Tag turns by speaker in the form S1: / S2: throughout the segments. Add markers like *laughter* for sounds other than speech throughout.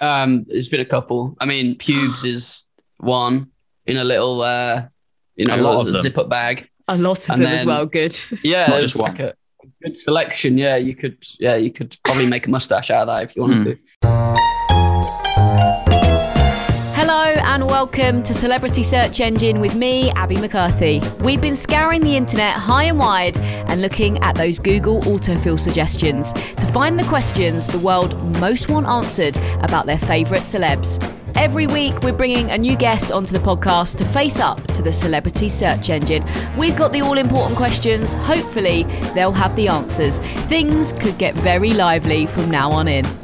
S1: Um, there's been a couple. I mean, pubes is one in a little, uh, you know,
S2: A lot of them.
S1: zip up bag.
S3: A lot of
S1: And
S3: them as well. Good.
S1: Yeah,
S2: Not
S1: it's
S2: just
S1: like a good selection. Yeah, you could. Yeah, you could probably make a mustache out of that if you wanted
S2: Hmm.
S1: to.
S3: Welcome to Celebrity Search Engine with me, Abby McCarthy. We've been scouring the internet high and wide and looking at those Google autofill suggestions to find the questions the world most want answered about their favourite celebs. Every week, we're bringing a new guest onto the podcast to face up to the celebrity search engine. We've got the all important questions. Hopefully, they'll have the answers. Things could get very lively from now on in.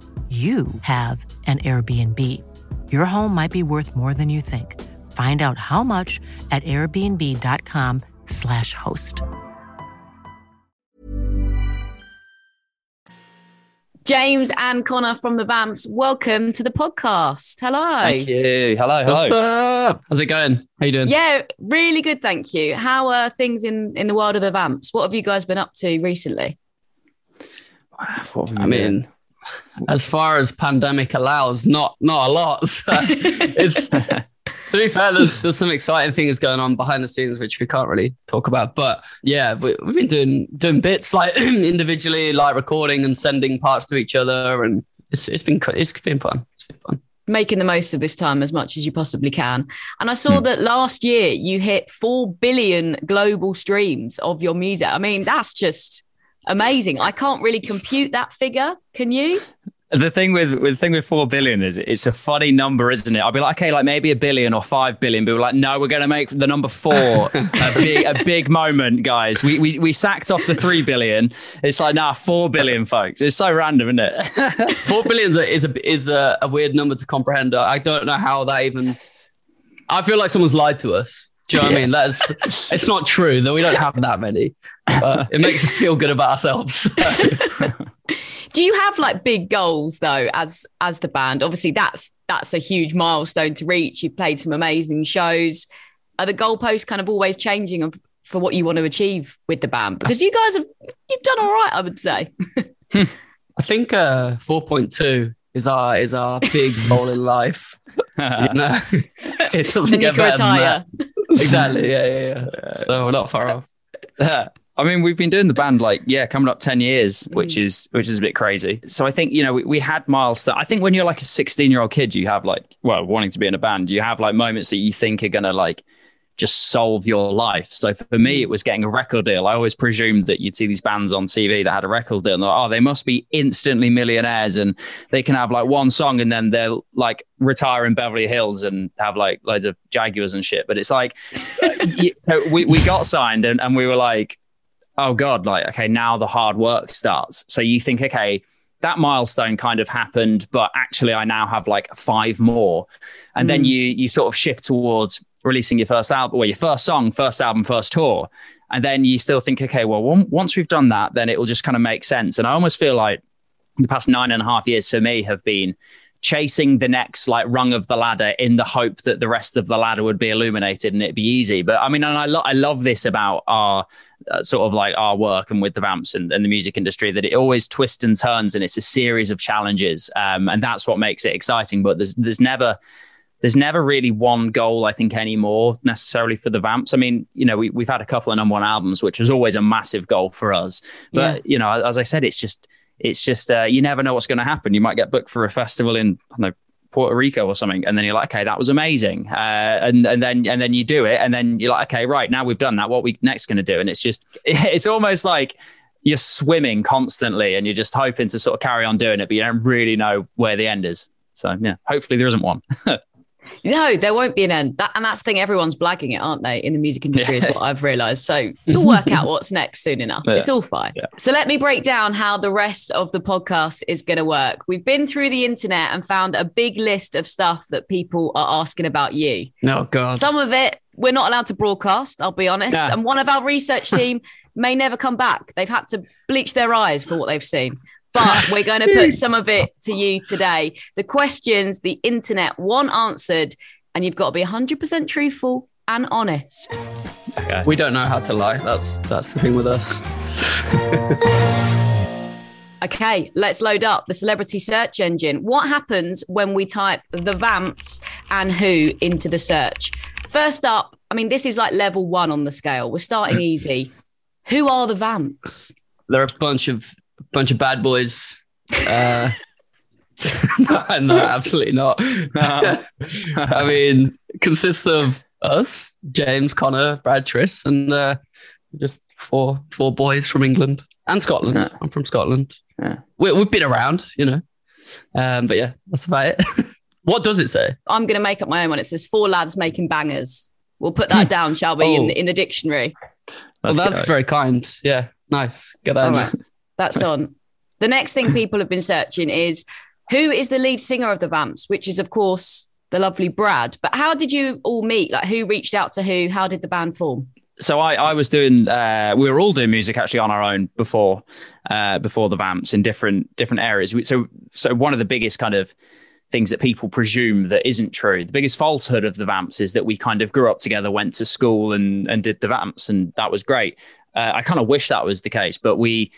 S4: you have an Airbnb. Your home might be worth more than you think. Find out how much at airbnb.com/slash host.
S3: James and Connor from the Vamps, welcome to the podcast. Hello.
S2: Thank you. Hello. Hello.
S1: What's up? How's it going? How you doing?
S3: Yeah, really good, thank you. How are things in in the world of the Vamps? What have you guys been up to recently? *sighs*
S2: What have
S1: I
S2: been
S1: mean, as far as pandemic allows, not not a lot. *laughs* So it's to be fair, there's there's some exciting things going on behind the scenes which we can't really talk about. But yeah, we, we've been doing doing bits like *clears throat* individually, like recording and sending parts to each other, and it's it's been it's been fun. It's been fun.
S3: Making the most of this time as much as you possibly can. And I saw hmm. that last year you hit 4 billion global streams of your music. I mean, that's just amazing. I can't really compute that figure. Can you?
S2: The thing with, with the thing with four billion is it's a funny number, isn't it? I'll be like, okay, like maybe a billion or five billion, but we're like, no, we're going to make the number four a *laughs* big a big moment, guys. We, we we sacked off the three billion. It's like, nah, four billion, folks. It's so random, isn't it? *laughs*
S1: Four billion is a is a, is a, a weird number to comprehend. I don't know how that even. I feel like someone's lied to us. Do you know what I mean? That's it's not true that we don't have that many. But it makes us feel good about ourselves. *laughs*
S3: Do you have like big goals though as as the band? Obviously that's that's a huge milestone to reach. You've played some amazing shows. Are the goalposts kind of always changing of, for what you want to achieve with the band? Because you guys have you've done all right, I would say.
S1: I think uh, four point two is our is our big goal in life. *laughs* You know, *laughs* it doesn't get better than that. Exactly. Yeah, yeah, yeah. So we're not far off. *laughs*
S2: I mean, we've been doing the band like yeah, coming up ten years,
S3: Mm.
S2: which is which is a bit crazy. So I think you know we, we had milestone. I think when you're like a 16 year old kid, you have like well wanting to be in a band, you have like moments that you think are gonna like just solve your life. So for me, hmm. it was getting a record deal. I always presumed that you'd see these bands on TV that had a record deal. And like, oh, they must be instantly millionaires and they can have like one song and then they'll like retire in Beverly Hills and have like loads of Jaguars and shit. But it's like, uh, *laughs* y- so we, we got signed and, and we were like, oh God, like, okay, now the hard work starts. So you think, okay, that milestone kind of happened, but actually I now have like five more. And then hmm. you you sort of shift towards releasing your first album or your first song, first album, first tour. And then you still think, okay, well, on- once we've done that, then it will just kind of make sense. And I almost feel like the past nine and a half years for me have been chasing the next like rung of the ladder in the hope that the rest of the ladder would be illuminated and it'd be easy. But I mean, and I, lo- I love this about our uh, sort of like our work and with the vamps and, and the music industry that it always twists and turns and it's a series of challenges. Um, and that's what makes it exciting. But there's, there's never, there's never really one goal, I think, anymore necessarily for the Vamps. I mean, you know, we, we've had a couple of number one albums, which was always a massive goal for us. But, yeah. you know, as I said, it's just, it's just, uh, you never know what's going to happen. You might get booked for a festival in, I don't know, Puerto Rico or something, and then you're like, okay, that was amazing, uh, and and then and then you do it, and then you're like, okay, right now we've done that. What are we next going to do? And it's just, *laughs* it's almost like you're swimming constantly, and you're just hoping to sort of carry on doing it, but you don't really know where the end is. So yeah, hopefully there isn't one. *laughs*
S3: No, there won't be an end. That and that's the thing. Everyone's blagging it, aren't they? In the music industry, is what I've realised. So *laughs* you'll work out what's next soon enough. Yeah. It's all fine. Yeah. So let me break down how the rest of the podcast is going to work. We've been through the internet and found a big list of stuff that people are asking about you.
S1: Oh God.
S3: Some of it we're not allowed to broadcast. I'll be honest. Yeah. And one of our research *laughs* team may never come back. They've had to bleach their eyes for what they've seen but *laughs* we're going to put some of it to you today. The questions the internet want answered, and you've got to be 100% truthful and honest.
S1: Okay. We don't know how to lie. That's that's the thing with us. *laughs*
S3: okay, let's load up the celebrity search engine. What happens when we type the Vamps and who into the search? First up, I mean, this is like level one on the scale. We're starting *laughs* easy. Who are the Vamps?
S1: They're a bunch of bunch of bad boys. Uh, no, *laughs* no, absolutely not. *laughs* I mean, consists of us, James, Connor, Brad, Tris, and uh, just four four boys from England and Scotland. Yeah. I'm from Scotland. Yeah. We, have been around, you know. Um, but yeah, that's about it. *laughs* what does it say?
S3: I'm going to make up my own one. It says four lads making bangers. We'll put that down, shall we, oh. in, the, in the dictionary?
S1: Well, that's very kind. Yeah, nice. Get that.
S3: That's on. The next thing people have been searching is who is the lead singer of the Vamps, which is, of course, the lovely Brad. But how did you all meet? Like, who reached out to who? How did the band form?
S2: so I, I was doing uh, we were all doing music actually on our own before uh, before the vamps in different different areas so so one of the biggest kind of things that people presume that isn't true the biggest falsehood of the vamps is that we kind of grew up together went to school and and did the vamps and that was great uh, I kind of wish that was the case but we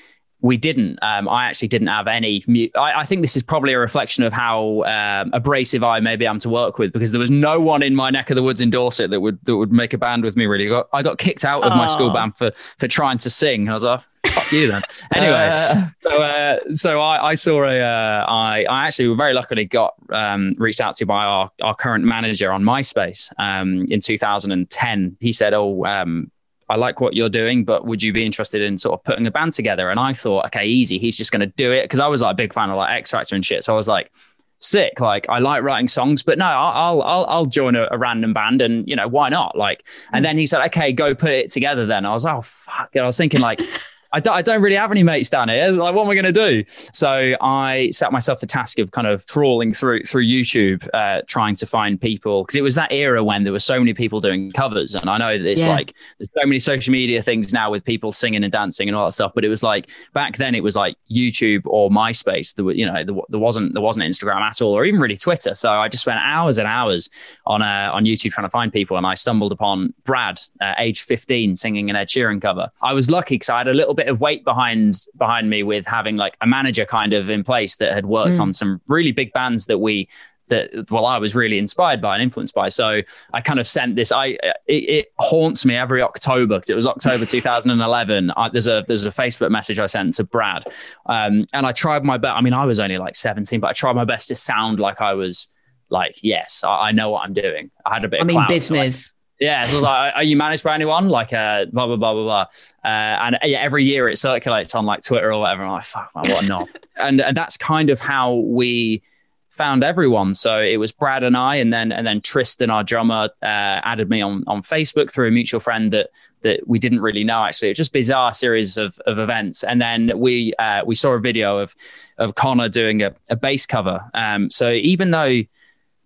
S2: we didn't. Um, I actually didn't have any. Mu- I, I, think this is probably a reflection of how um, abrasive I maybe am to work with because there was no one in my neck of the woods in Dorset that would that would make a band with me. Really, I got, I got kicked out of my school band for for trying to sing. I was like, fuck you then. *laughs* Anyway, uh. so uh, so I, I saw a uh, I I actually very luckily got um, reached out to by our our current manager on MySpace um, in 2010. He said, "Oh, um, I like what you're doing, but would you be interested in sort of putting a band together? And I thought, okay, easy. He's just going to do it because I was like a big fan of like X Factor and shit. So I was like, sick. Like I like writing songs, but no, I'll I'll I'll join a, a random band, and you know why not? Like, and mm. then he said, okay, go put it together. Then I was, oh fuck. And I was thinking like. *laughs* I don't, I don't really have any mates down here. Like, what am I going to do? So I set myself the task of kind of trawling through through YouTube, uh, trying to find people because it was that era when there were so many people doing covers, and I know that it's yeah. like there's so many social media things now with people singing and dancing and all that stuff. But it was like back then, it was like YouTube or MySpace. There, were, you know, there, there wasn't there wasn't Instagram at all, or even really Twitter. So I just spent hours and hours on uh, on YouTube trying to find people, and I stumbled upon Brad, uh, age 15, singing an Ed Sheeran cover. I was lucky because I had a little bit bit of weight behind behind me with having like a manager kind of in place that had worked mm. on some really big bands that we that well I was really inspired by and influenced by. So I kind of sent this. I it, it haunts me every October because it was October *laughs* 2011. I, there's a there's a Facebook message I sent to Brad, um, and I tried my best. I mean, I was only like 17, but I tried my best to sound like I was like, yes, I, I know what I'm doing. I had a bit. I
S3: mean, clout, business.
S2: So yeah, so it was like, are you managed by anyone? Like, uh, blah blah blah blah blah. Uh, and yeah, every year it circulates on like Twitter or whatever. I'm like, fuck, man, what a knob. *laughs* and and that's kind of how we found everyone. So it was Brad and I, and then and then Tristan, our drummer, uh, added me on on Facebook through a mutual friend that that we didn't really know. Actually, it's just bizarre series of of events. And then we uh, we saw a video of of Connor doing a, a bass cover. Um, so even though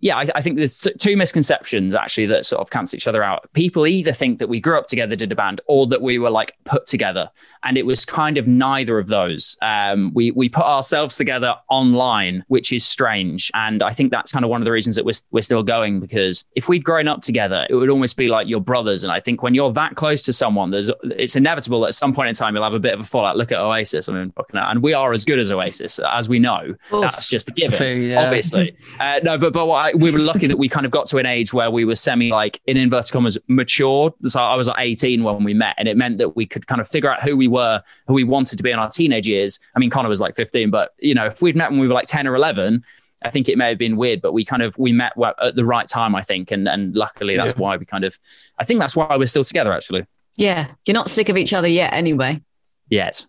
S2: yeah, I, I, think there's two misconceptions actually that sort of cancel each other out. People either think that we grew up together, did a band, or that we were like put together, and it was kind of neither of those. Um, we we put ourselves together online, which is strange, and I think that's kind of one of the reasons that we're we're still going because if we'd grown up together, it would almost be like your brothers. And I think when you're that close to someone, there's it's inevitable that at some point in time you'll have a bit of a fallout. Look at Oasis, I mean, and we are as good as Oasis, as we know. That's just a given, yeah. obviously. Uh, no, but but what I, we were lucky that we kind of got to an age where we were semi like in inverted commas matured. So I was like 18 when we met, and it meant that we could kind of figure out who we were, who we wanted to be in our teenage years. I mean, Connor was like 15, but you know, if we'd met when we were like 10 or 11, I think it may have been weird, but we kind of we met at the right time, I think, and and luckily that's yeah. why we kind of. I think that's why we're still together, actually.
S3: Yeah, you're not sick of each other yet, anyway.
S2: Yet.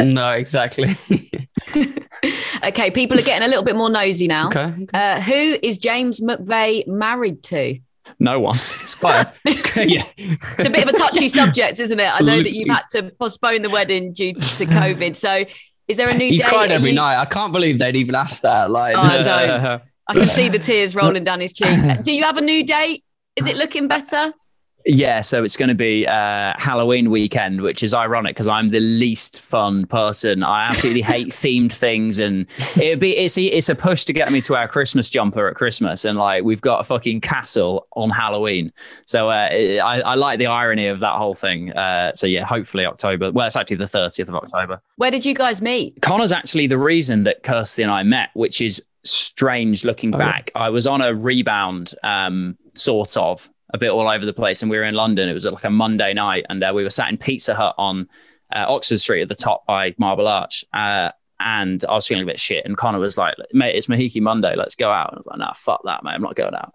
S1: No, exactly. *laughs*
S3: okay, people are getting a little bit more nosy now.
S1: Okay. okay.
S3: Uh, who is James McVeigh married to?
S2: No one.
S1: It's quite, it's *laughs* quite, yeah.
S3: It's a bit of a touchy subject, isn't it? I know that you've had to postpone the wedding due to COVID. So is there a new
S1: He's
S3: date?
S1: cried every you... night. I can't believe they'd even ask that. Like,
S3: oh, I don't. *laughs* I can see the tears rolling down his cheek. Do you have a new date? Is it looking better?
S2: Yeah, so it's going to be uh, Halloween weekend, which is ironic because I'm the least fun person. I absolutely hate *laughs* themed things, and it'd be it's it's a push to get me to our Christmas jumper at Christmas, and like we've got a fucking castle on Halloween. So uh, I, I like the irony of that whole thing. Uh, so yeah, hopefully October. Well, it's actually the 30th of October.
S3: Where did you guys meet?
S2: Connor's actually the reason that Kirsty and I met, which is strange looking oh, back. Yeah. I was on a rebound, um, sort of a bit all over the place. And we were in London. It was like a Monday night, and uh, we were sat in Pizza Hut on uh, Oxford Street at the top by Marble Arch. Uh, and I was feeling a bit shit. And Connor was like, mate, it's Mahiki Monday. Let's go out. And I was like, nah, fuck that, mate. I'm not going out.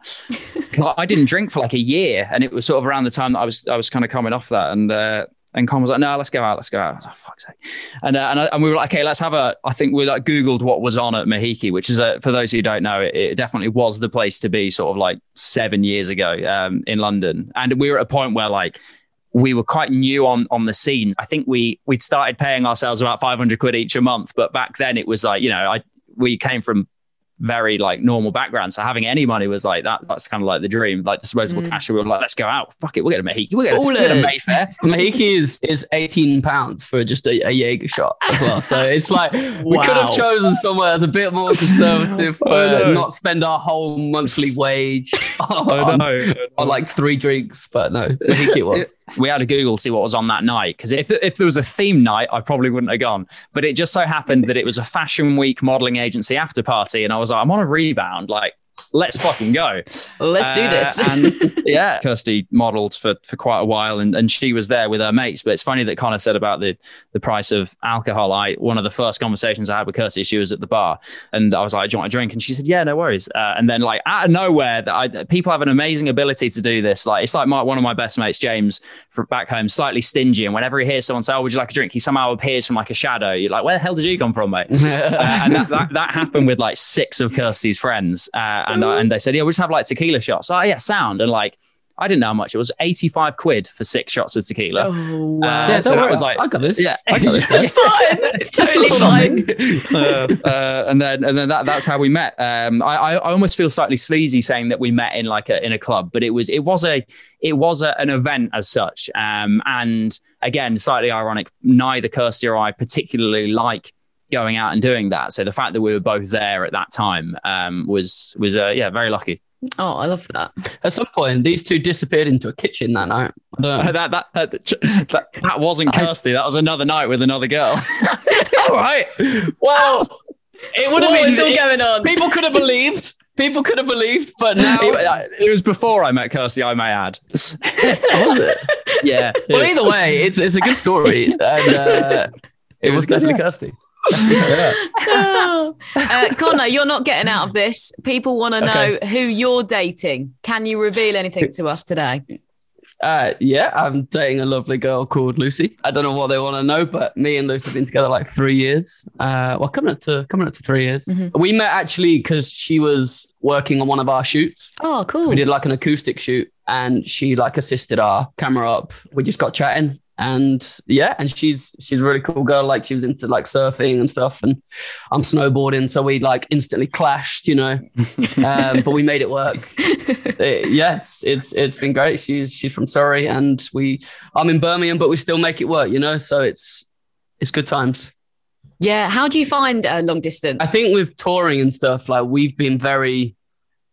S2: *laughs* I didn't drink for like a year. And it was sort of around the time that I was, I was kind of coming off that. And, uh, and Con was like, no, let's go out, let's go out. I was like, fuck's sake. And, uh, and, I, and we were like, okay, let's have a, I think we like Googled what was on at Mahiki, which is, a, for those who don't know, it, it, definitely was the place to be sort of like seven years ago um, in London. And we were at a point where like, we were quite new on on the scene. I think we we'd started paying ourselves about 500 quid each a month, but back then it was like, you know, I we came from very like normal background. So having any money was like that. That's kind of like the dream, like disposable mm. cash. We were like, let's go out. Fuck it, we're gonna Mahiki. We're gonna, we're gonna Mayfair.
S1: Mahiki *laughs* is is eighteen pounds for just a, a Jaeger shot as well. So it's like wow. we could have chosen somewhere that's a bit more conservative, *laughs* but not spend our whole monthly wage *laughs* on, on, on, like three drinks. But no, Mahiki was.
S2: We had to Google to see what was on that night because if if there was a theme night, I probably wouldn't have gone. But it just so happened that it was a fashion week modeling agency after party, and I was like, I'm on a rebound. Like, let's fucking go.
S3: Let's do this.
S2: Uh, and *laughs* yeah, Kirsty modeled for, for quite a while and, and she was there with her mates. But it's funny that Connor said about the, the price of alcohol. I, one of the first conversations I had with Kirsty, she was at the bar and I was like, do you want a drink? And she said, yeah, no worries. Uh, and then like out of nowhere that I, people have an amazing ability to do this. Like, it's like my, one of my best mates, James from back home, slightly stingy. And whenever he hears someone say, oh, would you like a drink? He somehow appears from like a shadow. You're like, where the hell did you come from, mate? *laughs* uh, and that, that, that, happened with like six of Kirsty's friends. Uh, and, uh, and they said, yeah, we'll just have like tequila shots. Oh, yeah, sound. And like, I didn't know how much it was. 85 quid for six shots of tequila.
S3: Oh, wow.
S1: Uh, yeah, so that was like, I got this.
S2: Yeah,
S1: I got this. *laughs*
S3: it's fine. *laughs* It's totally fine. *laughs*
S2: uh, uh, and then, and then that, that's how we met. Um, I, I almost feel slightly sleazy saying that we met in like a, in a club, but it was, it was a, it was a, an event as such. Um, and again, slightly ironic, neither Kirsty or I particularly like going out and doing that. So the fact that we were both there at that time um, was was uh, yeah very lucky.
S3: Oh, I love that.
S1: At some point, these two disappeared into a kitchen that night. *laughs*
S2: that, that, that, that, that wasn't Kirsty. That was another night with another girl. *laughs* *laughs*
S1: all right. Well, it would have been.
S3: all going on?
S1: People could have believed. People could have believed, but now
S2: it, it, was before I met Kirsty. I may add.
S1: was it?
S2: Yeah.
S1: Well, either way, it's it's a good story, and uh, it, it was, was definitely Kirsty *laughs*
S3: uh, Connor, you're not getting out of this. People want to know okay. who you're dating. Can you reveal anything to us today?
S1: Uh, yeah, I'm dating a lovely girl called Lucy. I don't know what they want to know, but me and Lucy have been together like three years. Uh, well, coming up to coming up to three years. Mm-hmm. We met actually because she was working on one of our shoots.
S3: Oh, cool. So
S1: we did like an acoustic shoot, and she like assisted our camera up. We just got chatting, and yeah, and she's she's a really cool girl. Like she was into like surfing and stuff, and I'm snowboarding, so we like instantly clashed, you know. *laughs* um, but we made it work. *laughs* it, yeah, it's it's it's been great. She's she's from Surrey, and we I'm in Birmingham, but we still make it work, you know. So it's it's good times.
S3: Yeah, how do you find uh, long distance?
S1: I think with touring and stuff, like we've been very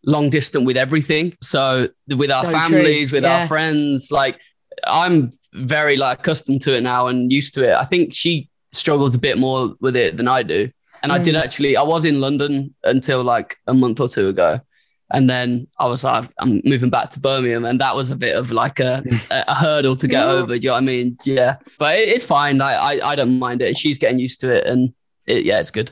S1: long distance with everything. So with our so families, true. with yeah. our friends, like I'm very like accustomed to it now and used to it. I think she struggles a bit more with it than I do. And mm. I did mm. actually, I was in London until like a month or two ago. And then I was like, I'm moving back to Birmingham, and that was a bit of like a, *laughs* a hurdle to get over. Do you know what I mean? Yeah, but it, it's fine. I, I I don't mind it. She's getting used to it, and it, yeah, it's good.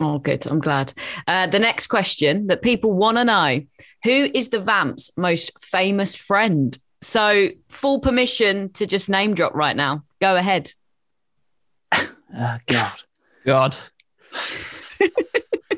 S3: Oh, good. I'm glad. Uh, the next question that people want to know who is the Vamps' most famous friend? So, full permission to just name drop right now. Go ahead. *laughs*
S2: Oh, God.
S1: God.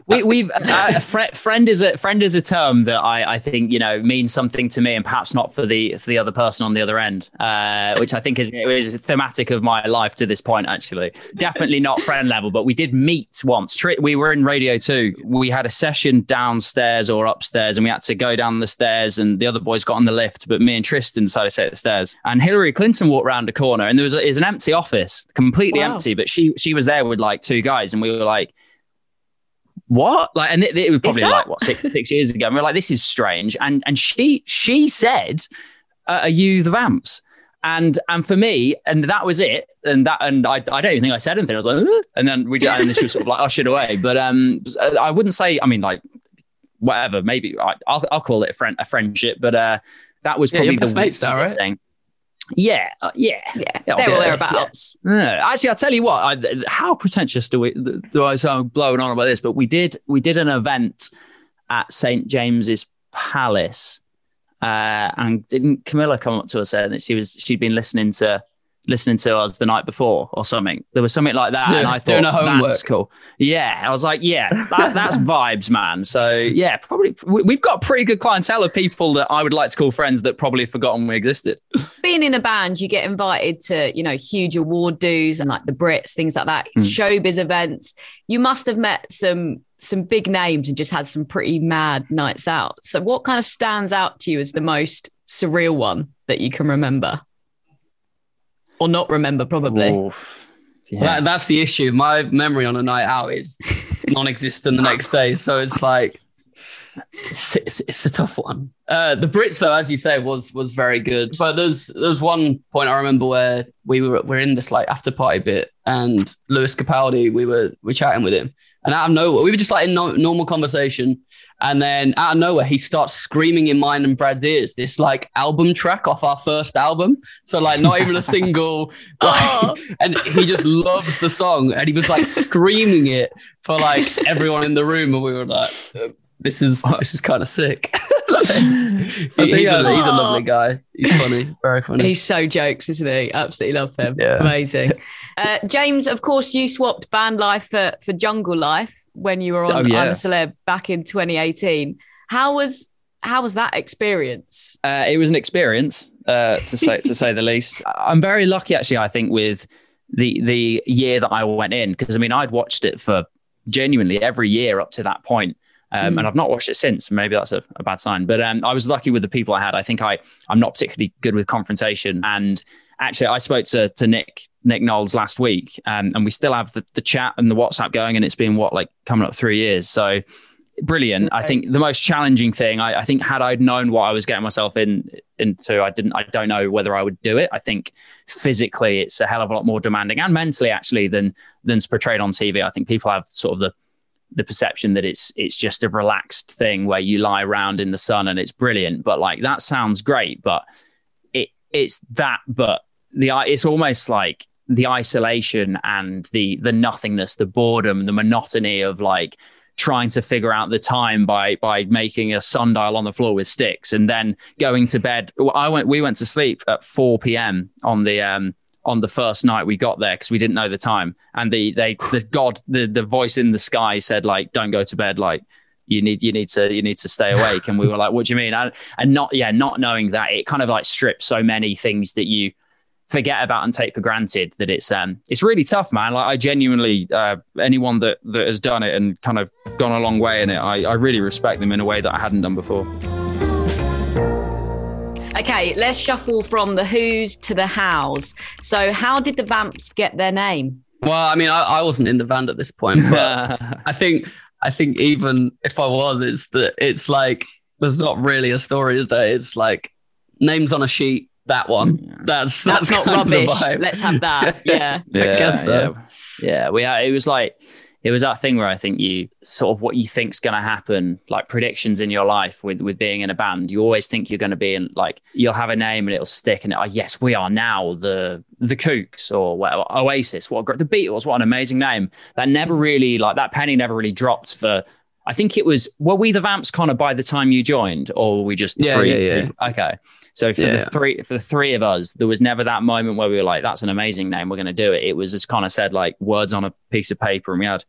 S2: We, we've uh, fr- friend is a friend is a term that I, I think you know means something to me and perhaps not for the for the other person on the other end, uh, which I think is is thematic of my life to this point. Actually, definitely not friend level, but we did meet once. We were in Radio Two. We had a session downstairs or upstairs, and we had to go down the stairs, and the other boys got on the lift, but me and Tristan decided to stay at the stairs. And Hillary Clinton walked around the corner, and there was, a, was an empty office, completely wow. empty, but she she was there with like two guys, and we were like what? Like, and it, it was probably like what six, six years ago. And we are like, this is strange. And and she she said, uh, "Are you the Vamps?" And and for me, and that was it. And that and I, I don't even think I said anything. I was like, Ugh. and then we did, and she was sort of like ushered away. But um, I wouldn't say. I mean, like whatever. Maybe I, will I'll call it a friend a friendship. But uh, that was probably yeah, the mates, right? thing. Yeah, uh, yeah,
S3: yeah. They're all thereabouts.
S2: Yeah. Actually, I'll tell you what. I, how pretentious do we do I sound blowing on about this? But we did we did an event at St James's Palace, uh, and didn't Camilla come up to us and that she was she'd been listening to listening to us the night before or something. There was something like that,
S1: Do,
S2: and I thought that's cool. Yeah, I was like, yeah, that, *laughs* that's vibes, man. So yeah, probably we've got pretty good clientele of people that I would like to call friends that probably have forgotten we existed. *laughs*
S3: Being in a band, you get invited to you know huge award dues and like the Brits, things like that, mm. showbiz events. You must have met some some big names and just had some pretty mad nights out. So what kind of stands out to you as the most surreal one that you can remember? Or not remember, probably.
S1: Yeah. That, that's the issue. My memory on a night out is *laughs* non-existent the next day, so it's like it's, it's, it's a tough one. Uh, the Brits, though, as you say, was was very good. But there's there's one point I remember where we were we're in this like after party bit, and Lewis Capaldi, we were we chatting with him, and out of nowhere, we were just like in no, normal conversation, and then out of nowhere, he starts screaming in mine and Brad's ears this like album track off our first album. So like not even a *laughs* single, oh. like, oh. and he just loves the song, and he was like screaming it for like everyone in the room, and we were like, "This is this is kind of sick." *laughs* *laughs* like, he, he's, a, he's, a, lovely guy. He's funny, *laughs* very funny.
S3: He's so jokes, isn't he? Absolutely love him. Yeah. Amazing. Uh, James, of course, you swapped band life for, for jungle life when you were on oh, yeah. I'm a Celeb back in 2018. How was how was that experience?
S2: Uh, it was an experience, uh, to say to say the least. I'm very lucky, actually. I think with the the year that I went in, because I mean, I'd watched it for genuinely every year up to that point. Um, mm. And I've not watched it since. Maybe that's a, a bad sign. But um, I was lucky with the people I had. I think I I'm not particularly good with confrontation, and actually, I spoke to, to Nick Nick Knowles last week, um, and we still have the, the chat and the WhatsApp going, and it's been what like coming up three years. So brilliant. Okay. I think the most challenging thing, I, I, think, had I known what I was getting myself in into, I didn't. I don't know whether I would do it. I think physically, it's a hell of a lot more demanding, and mentally, actually, than than's portrayed on TV. I think people have sort of the the perception that it's it's just a relaxed thing where you lie around in the sun and it's brilliant. But like that sounds great, but it it's that, but the it's almost like the isolation and the the nothingness, the boredom, the monotony of like trying to figure out the time by by making a sundial on the floor with sticks and then going to bed. I went we went to sleep at 4 p.m. on the um on the first night we got there because we didn't know the time. And the they the God the the voice in the sky said like don't go to bed. Like you need you need to you need to stay awake. And we were like what do you mean? And, and not yeah not knowing that it kind of like strips so many things that you forget about and take for granted that it's um it's really tough man. Like i genuinely uh, anyone that that has done it and kind of gone a long way in it i i really respect them in a way that i hadn't done before
S3: okay let's shuffle from the who's to the hows so how did the vamps get their name
S1: well i mean i, I wasn't in the band at this point *laughs* but i think i think even if i was it's that it's like there's not really a story is there it's like names on a sheet that one. That's
S3: that's, that's not rubbish. Let's have that. Yeah. *laughs*
S2: yeah, I guess so. yeah. yeah. We had, it was like it was that thing where I think you sort of what you think's going to happen, like predictions in your life with with being in a band. You always think you're going to be in like you'll have a name and it'll stick, and oh yes, we are now the the Kooks or whatever, Oasis. What a great, the Beatles? What an amazing name. That never really like that penny never really dropped for. I think it was were we the Vamps kind of by the time you joined, or were we just
S1: Yeah,
S2: three?
S1: yeah, yeah.
S2: Okay, so for
S1: Yeah.
S2: the three for the three of us, there was never that moment where we were like, "That's an amazing name. We're going to do it." It was just kind of said like words on a piece of paper, and we had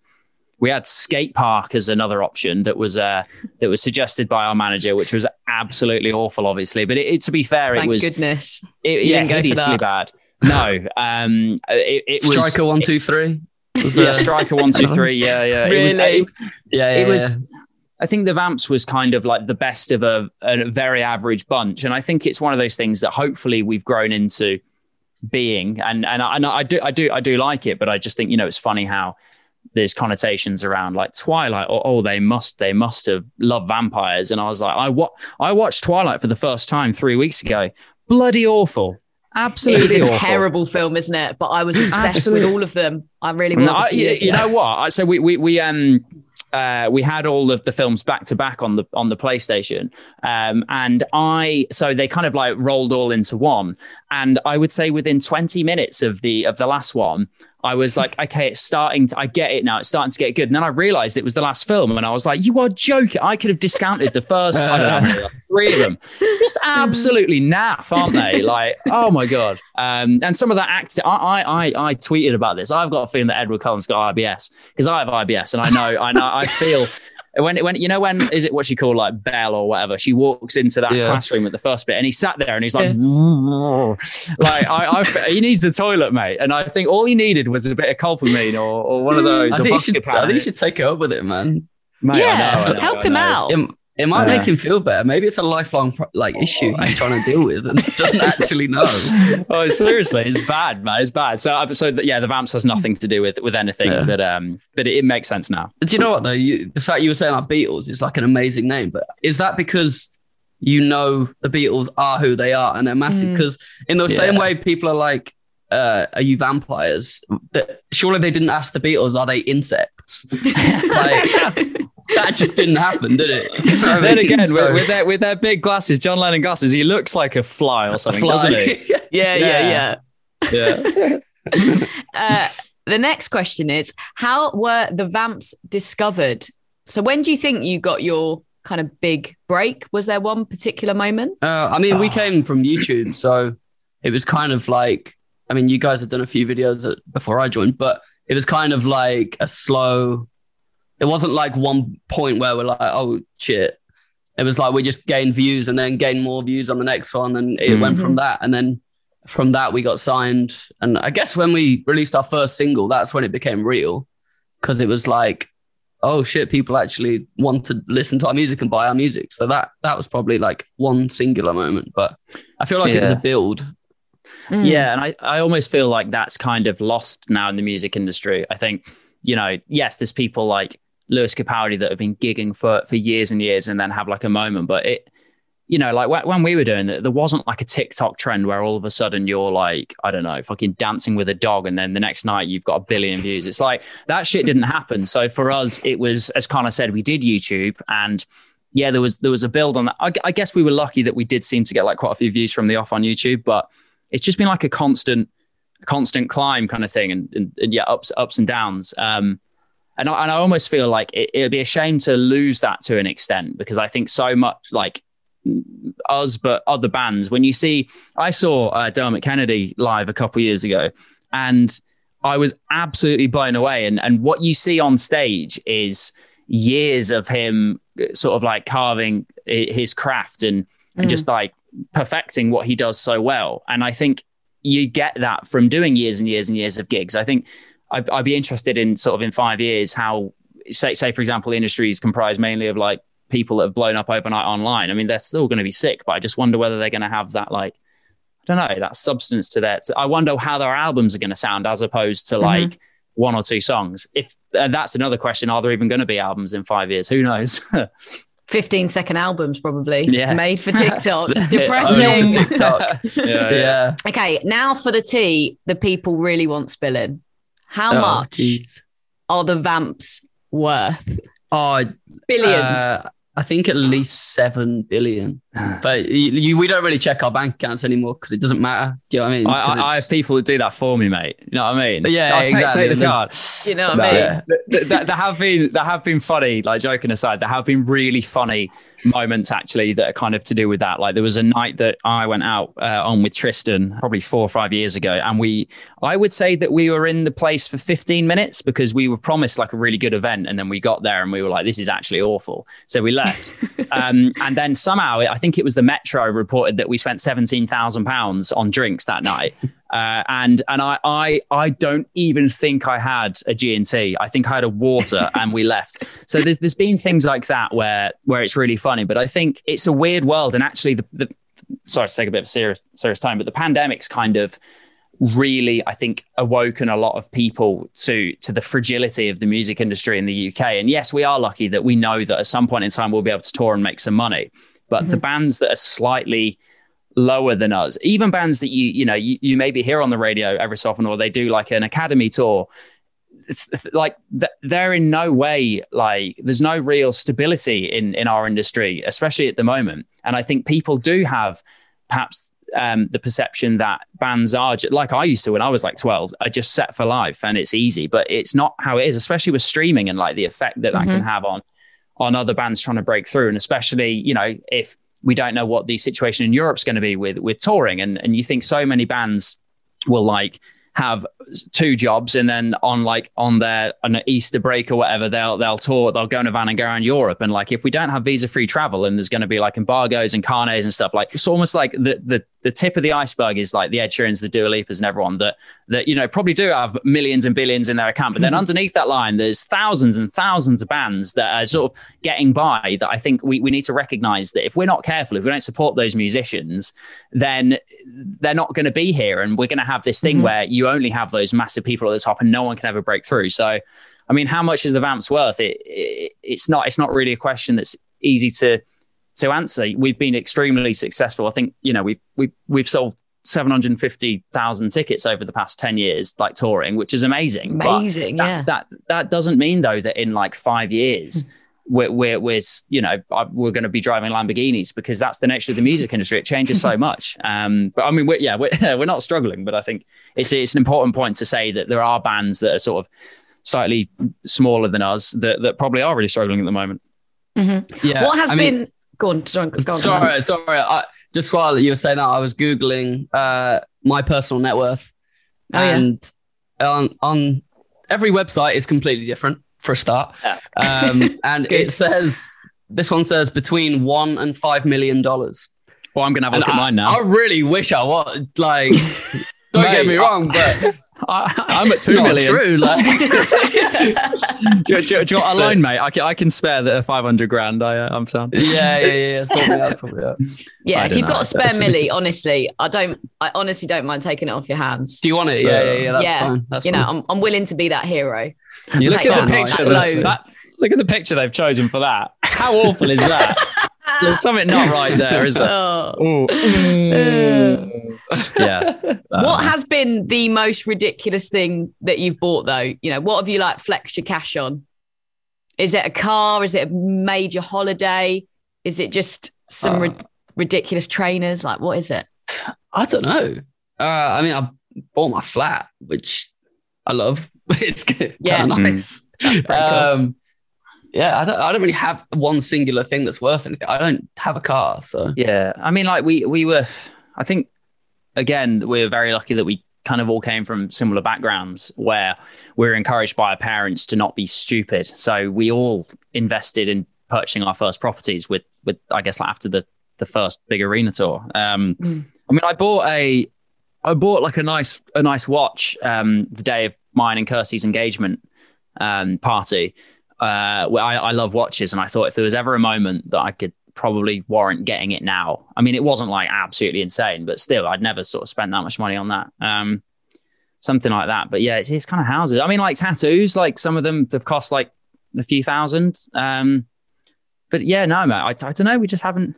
S2: we had skate park as another option that was uh that was suggested by our manager, which was absolutely awful, obviously. But it, it- to be fair,
S3: Thank
S2: it was
S3: goodness.
S2: it,
S3: You
S2: yeah,
S3: didn't go for
S2: hideously
S3: that.
S2: bad. No, um, it, it was
S1: Striker one two three. Was,
S2: yeah, striker one two three. Yeah, yeah. It was.
S3: Really?
S2: It,
S1: yeah, yeah,
S2: it was.
S1: yeah.
S2: I think the Vamps was kind of like the best of a, a very average bunch, and I think it's one of those things that hopefully we've grown into being, and and I, and I do I do I do like it, but I just think you know it's funny how there's connotations around like Twilight or oh they must they must have loved vampires, and I was like I what I watched Twilight for the first time three weeks ago, bloody awful, absolutely
S3: is a terrible film, isn't it? But I was obsessed
S2: Absolutely.
S3: with all of them. I really was.
S2: No,
S3: a
S2: I-
S3: few
S2: you, you
S3: ago.
S2: know what? So we we we um uh, we had all of the films back to back on the on the PlayStation, um, and I so they kind of like rolled all into one. And I would say within 20 minutes of the of the last one, I was like, okay, it's starting to. I get it now. It's starting to get good. And then I realized it was the last film, and I was like, you are joking. I could have discounted the first I don't know, how many, like three of them. Just absolutely naff, aren't they? Like, oh my god. Um, and some of that acting, I, I I I tweeted about this. I've got a feeling that Edward Cullen's got IBS because I have IBS, and I know I know I feel. When, when you know when is it what she called like Belle or whatever? She walks into that
S1: Yeah.
S2: classroom at the first bit, and he sat there and he's like, like I, I, he needs the toilet, mate. And I think all he needed was a bit of Colpermin or, or one of hmm. those.
S1: I think, you should, I think you should take it up with it, man.
S2: Mate,
S3: Yeah,
S2: know, I know,
S3: help him out.
S1: It, it might
S2: Yeah.
S1: make him feel better. Maybe it's a lifelong like issue he's trying to deal with and *laughs* doesn't actually know.
S2: oh, seriously, it's bad, man. It's bad. So, uh, so yeah, the Vamps has nothing to do with with anything,
S1: Yeah.
S2: but um, but it, it makes sense now.
S1: Do you know what though? You, the fact you were saying like Beatles is like an amazing name, but is that because you know the Beatles are who they are and they're massive?
S3: Mm.
S1: Because in the same way, people are like, uh, "Are you vampires?" That- Surely they didn't ask the Beatles, "Are they insects?" *laughs* like that just didn't happen, did it? *laughs* *laughs* You know
S2: then
S1: mean?
S2: again,
S1: So-
S2: with, with their with their big glasses, John Lennon glasses, he looks like a fly or something,
S1: fly.
S2: doesn't he? *laughs*
S3: yeah, yeah,
S2: Yeah.
S3: yeah.
S2: Yeah.
S3: Uh, the next question is How were the Vamps discovered? So, when do you think you got your kind of big break? Was there one particular moment?
S1: Uh, I mean, we
S2: Ah.
S1: came from YouTube, so it was kind of like, I mean, you guys have done a few videos before I joined, but it was kind of like a slow. It wasn't like one point where we're like, oh shit. It was like we just gained views and then gained more views on the next one, and it went from that. And then from that, we got signed. And I guess when we released our first single, that's when it became real, because it was like, oh shit, people actually want to listen to our music and buy our music. So that that was probably like one singular moment. But I feel like it was a build.
S3: Mm.
S2: Yeah, and I, I almost feel like that's kind of lost now in the music industry. I think, you know, yes, there's people like Lewis Capaldi that have been gigging for for years and years and then have like a moment, but it you know, like when we were doing it, there wasn't like a TikTok trend where all of a sudden you're like, I don't know, fucking dancing with a dog, and then the next night you've got a billion views. It's like that shit didn't happen. So for us, it was as Connor said, we did YouTube, and yeah, there was there was a build on that. I, I guess we were lucky that we did seem to get like quite a few views from the off on YouTube, but it's just been like a constant, constant climb kind of thing, and, and, and yeah, ups ups and downs. Um, and I, and I almost feel like it, it'd be a shame to lose that to an extent because I think so much like us, but other bands. When you see, I saw uh, Dermot Kennedy live a couple years ago, and I was absolutely blown away. And and what you see on stage is years of him uh, sort of like carving his craft and and just like perfecting what he does so well. And I think you get that from doing years and years and years of gigs. I think I'd, I'd be interested in sort of in five years how, say, say for example, the industry is comprised mainly of like people that have blown up overnight online. I mean, they're still going to be sick, but I just wonder whether they're going to have that like I don't know that substance to that. I wonder how their albums are going to sound as opposed to mm-hmm. like one or two songs. If and that's another question, are there even going to be albums in five years? Who knows? *laughs*
S3: 15 second albums, probably
S2: Yeah.
S3: made for *laughs* TikTok.
S1: Only
S3: Depressing.
S1: for TikTok. *laughs* yeah.
S3: okay, now for the tea, the people really want spilling. How
S1: Oh,
S3: much
S1: jeez.
S3: are the vamps worth?
S1: Oh,
S3: Billions.
S1: uh, I think at least seven billion. *sighs* But you, you, we don't really check our bank accounts anymore because it doesn't matter. Do you know what I mean?
S2: I,
S1: 'Cause
S2: I, I have people that do that for me, mate. You know what I mean?
S1: Yeah,
S2: I'll take,
S1: exactly.
S2: take the card.
S3: You know what
S2: No,
S3: I mean?
S1: yeah.
S2: Th- th- there have been there have been funny, like joking aside, there have been really funny moments actually that are kind of to do with that. Like there was a night that I went out uh, on with Tristan probably four or five years ago, and we I would say that we were in the place for 15 minutes because we were promised like a really good event, and then we got there and we were like, this is actually awful, so we left. *laughs* um, and then somehow I think it was the Metro reported that we spent 17,000 pounds on drinks that night. Uh, and and I, I I don't even think I had a G and T. I think I had a water, *laughs* and we left. So there's, there's been things like that where where it's really funny. But I think it's a weird world, and actually the, the sorry to take a bit of serious serious time, but the pandemic's kind of really I think awoken a lot of people to to the fragility of the music industry in the UK. And yes, we are lucky that we know that at some point in time we'll be able to tour and make some money. But the bands that are slightly lower than us, even bands that you you know you, you maybe hear on the radio every so often, or they do like an academy tour. it's- it's Like th- they're in no way like there's no real stability in in our industry, especially at the moment. And I think people do have perhaps um, the perception that bands are like I used to when I was like 12, are just set for life and it's easy, but it's not how it is, especially with streaming and like the effect that that can have on on other bands trying to break through, and especially you know if we don't know what the situation in Europe's going to be with with touring, and and you think so many bands will like have two jobs and then on like on their on an Easter break or whatever they'll they'll tour they'll go in a van and go around Europe. And like if we don't have visa free travel and there's going to be like embargoes and carnets and stuff like it's almost like the the the tip of the iceberg is like the Ed Sheerans the Dua Lipas and everyone that that you know probably do have millions and billions in their account. But then mm-hmm. underneath that line there's thousands and thousands of bands that are sort of getting by that I think we, we need to recognize that if we're not careful if we don't support those musicians then they're not going to be here. And we're going to have this thing mm-hmm. where you only have those massive people at the top and no one can ever break through. So i mean how much is the vamps worth? It, it it's not it's not really a question that's easy to to answer we've been extremely successful i think you know we've we've, we've sold 750,000 tickets over the past 10 years like touring which is amazing
S3: Amazing,
S2: that,
S3: yeah.
S2: that that doesn't mean though that in like 5 years we're, we're, we're you know uh, we're going to be driving Lamborghinis because that's the nature of the music industry. It changes so *laughs* much. Um, but I mean, we're, yeah, we're, *laughs* we're not struggling, but I think it's it's an important point to say that there are bands that are sort of slightly smaller than us that that probably are really struggling at the moment.
S1: yeah.
S3: what has
S1: I mean,
S3: been? Go on, go on, go on.
S1: Sorry, sorry. I, just while you were saying that, I was googling uh, my personal net worth,
S3: Oh, yeah.
S1: and on on every website is completely different for a start.
S2: Yeah.
S1: Um, *laughs* and it says this one says between one and five million dollars.
S2: Well, I'm going to have a
S1: And
S2: look at
S1: I,
S2: mine now.
S1: I really wish I was like. *laughs* Don't get me wrong, but
S2: I, I'm at
S1: it's
S2: two
S1: not
S2: million.
S1: True, *laughs* like, *laughs*
S2: Do, you- do, you- do you want a line, mate? I can, I can spare the 500 grand. I, uh, I'm sound.
S1: yeah, yeah, yeah, yeah. Sort me out, sort me out.
S3: Yeah, *laughs* if you've
S2: know.
S3: got a spare milli, honestly, I don't. I honestly don't mind taking it off your hands.
S1: Do you want it? Yeah, yeah, yeah. That's
S3: yeah,
S1: fine. That's
S3: you know. I'm, I'm willing to be that hero.
S1: You
S3: look at the
S1: nice,
S3: picture,
S1: honestly.
S2: That, look at the picture they've chosen for that. How awful is that? There's something not right there, is there?
S3: Oh.
S2: Ooh. yeah. *laughs*
S3: what has been the most ridiculous thing that you've bought though? You know, what have you like flexed your cash on? Is it a car? Is it a major holiday? Is it just some
S1: Uh,
S3: rid- ridiculous trainers? Like, what is it?
S1: I don't know. Uh, I mean, I bought my flat, which I love. *laughs* It's good.
S3: Yeah.
S1: Kind of nice.
S3: pretty cool.
S1: Yeah, I don't. I don't really have one singular thing that's worth anything. I don't have a car, so
S2: Yeah. I mean, like we we were I think again, we're very lucky that we kind of all came from similar backgrounds where we are encouraged by our parents to not be stupid. So we all invested in purchasing our first properties with with I guess like after the the first big arena tour. Um
S3: Mm.
S2: I mean I bought a I bought like a nice a nice watch um the day of mine and Kirsty's engagement um party. Uh where I, I love watches and I thought if there was ever a moment that I could probably warrant getting it now. I mean, it wasn't like absolutely insane, but still, I'd never sort of spent that much money on that. Um, something like that. But yeah, it's, it's kind of houses. I mean, like tattoos, like some of them have cost like a few thousand. Um, but yeah, no, mate, I, I don't know. We just haven't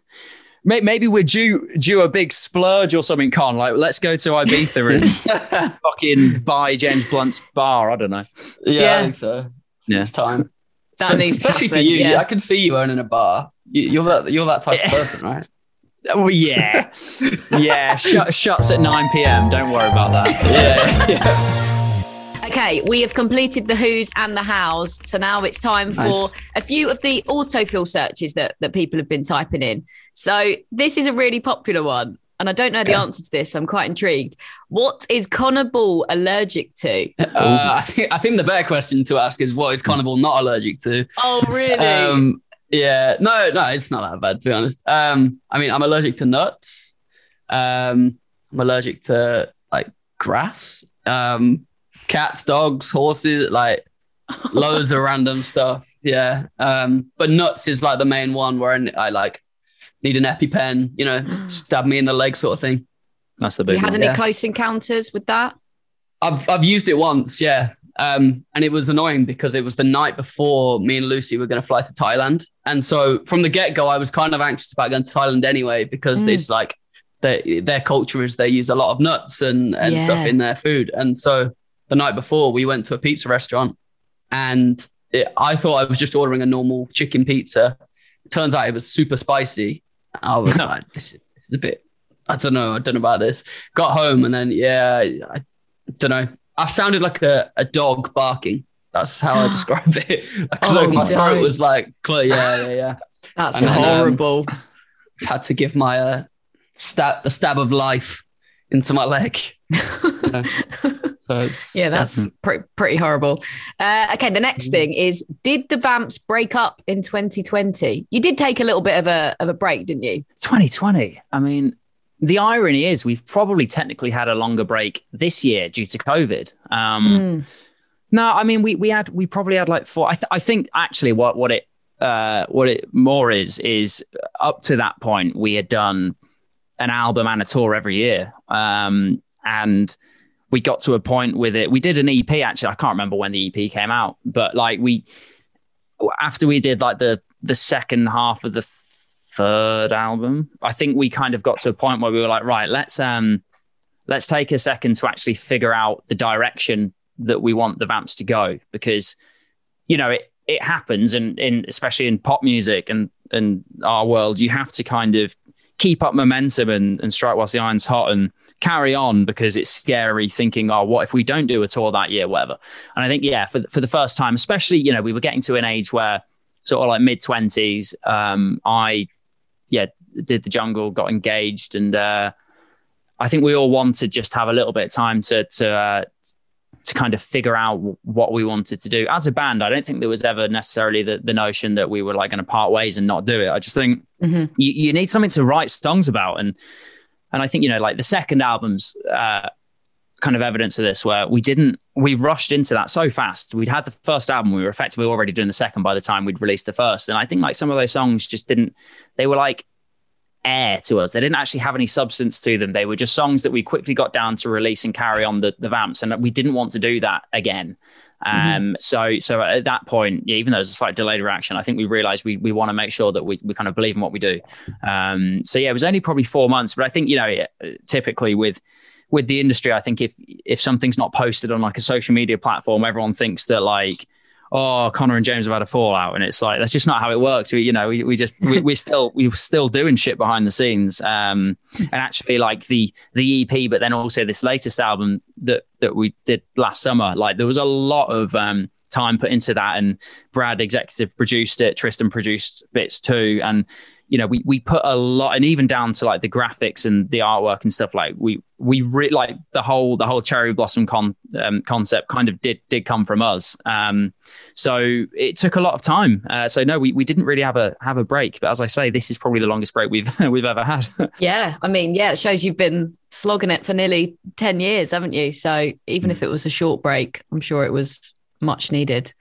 S2: Maybe we're due due a big splurge or something, Con. Like, let's go to Ibiza and *laughs* fucking buy James Blunt's bar. I don't know.
S1: Yeah,
S3: Yeah.
S1: I think so.
S2: Yeah.
S1: It's time.
S3: That needs to
S1: especially for you.
S3: yeah.
S1: I can see you owning a bar. You, you're that you're that type of person, right? *laughs*
S2: Oh yeah, yeah. Shut, shuts at nine p.m. Don't worry about that. *laughs*
S1: Yeah. yeah.
S3: Okay, we have completed the who's and the hows. So now it's time for
S1: Nice.
S3: a few of the autofill searches that, that people have been typing in. So this is a really popular one. And I don't know the
S1: Okay.
S3: answer to this. So I'm quite intrigued. What is Connor Ball allergic to?
S1: Uh, I think I think the better question to ask is what is Connor Ball not allergic to?
S3: Oh, really?
S1: Um, yeah, no, no, it's not that bad to be honest. Um, I mean, I'm allergic to nuts. Um, I'm allergic to like grass, um, cats, dogs, horses, like loads of *laughs* random stuff. Yeah. Um, but nuts is like the main one where I, I like need an EpiPen, you know, stab me in the leg sort of thing.
S2: That's the
S3: Have you had
S2: one.
S3: any
S1: yeah.
S3: close encounters with that?
S1: I've I've used it once, yeah. Um, and it was annoying because it was the night before me and Lucy were going to fly to Thailand, and so from the get go, I was kind of anxious about going to Thailand anyway because
S3: Mm.
S1: it's like their their culture is they use a lot of nuts and and stuff in their food, and so the night before we went to a pizza restaurant, and it, I thought I was just ordering a normal chicken pizza. It turns out it was super spicy. I was like, this is, this is a bit. I don't know. I don't know about this. Got home and then yeah, I don't know. I sounded like a, a dog barking. That's how I *gasps* describe it. *laughs* Because
S3: Oh,
S1: like my throat was like, yeah, yeah, yeah. *laughs*
S3: That's
S1: And then, um,
S3: horrible.
S1: Had to give my uh, stab, a stab of life into my leg. You know? So it's *laughs*
S3: yeah, that's pretty, pretty horrible. Uh, okay, the next thing is Did the Vamps break up in 2020? You did take a little bit of a, of a break, didn't you?
S2: 2020. I mean, the irony is we've probably technically had a longer break this year due to COVID. Um, No, I mean we we had we probably had like four. I, th- I think actually what what it uh, what it more is is up to that point we had done an album and a tour every year, um, and we got to a point with it. We did an EP actually. I can't remember when the EP came out, but like we after we did like the the second half of the third album, I think we kind of got to a point where we were like, right, let's um let's take a second to actually figure out the direction that we want the vamps to go because you know it it happens and in especially in pop music and and our world you have to kind of keep up momentum and, and strike whilst the iron's hot and carry on because it's scary thinking oh what if we don't do a tour that year whatever. And i think yeah for, for the first time especially you know we were getting to an age where sort of like mid 20s um i yeah did the jungle got engaged and uh I think we all wanted just have a little bit of time to to uh, to kind of figure out what we wanted to do as a band. I don't think there was ever necessarily the, the notion that we were like going to part ways and not do it. I just think
S3: Mhm.
S2: you, you need something to write songs about, and and I think you know like the second album's uh, kind of evidence of this, where we didn't we rushed into that so fast. We'd had the first album, we were effectively already doing the second by the time we'd released the first, and I think like some of those songs just didn't. They were like air to us. They didn't actually have any substance to them. They were just songs that we quickly got down to release and carry on the, the vamps. And we didn't want to do that again. Um, so, so at that point, yeah, even though there's a slight delayed reaction, I think we realized we, we want to make sure that we, we kind of believe in what we do. Um, so yeah, it was only probably four months, but I think, you know, typically with, with the industry, I think if, if something's not posted on like a social media platform, everyone thinks that like, oh, Connor and James have had a fallout, and it's like that's just not how it works. We, you know, we, we just we, we're still we're still doing shit behind the scenes. Um, and actually, like the the EP, but then also this latest album that that we did last summer, like there was a lot of um time put into that, and Brad executive produced it, Tristan produced bits too, and you know, we we put a lot, and even down to like the graphics and the artwork and stuff. Like we we re- like the whole the whole cherry blossom con um, concept kind of did did come from us. Um, so it took a lot of time. Uh, so no, we, we didn't really have a have a break. But as I say, this is probably the longest break we've *laughs* we've ever had. *laughs*
S3: Yeah, I mean, yeah, it shows you've been slogging it for nearly 10 years, haven't you? So even if it was a short break, I'm sure it was much needed.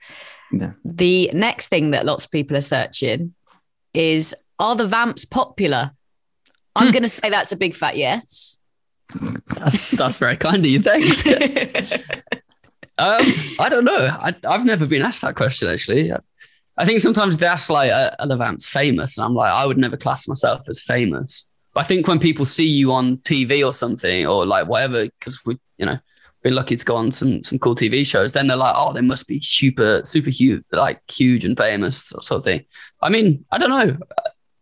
S2: Yeah.
S3: The next thing that lots of people are searching is are the vamps popular? I'm going to say that's a big fat yes.
S1: That's that's very kind of you. Thanks. *laughs* um, I don't know. I, I've never been asked that question actually. I think sometimes that's like uh, the famous, and I'm like, I would never class myself as famous. But I think when people see you on TV or something, or like whatever, because we, you know, we're lucky to go on some some cool TV shows, then they're like, oh, they must be super super huge, like huge and famous, sort of thing. I mean, I don't know.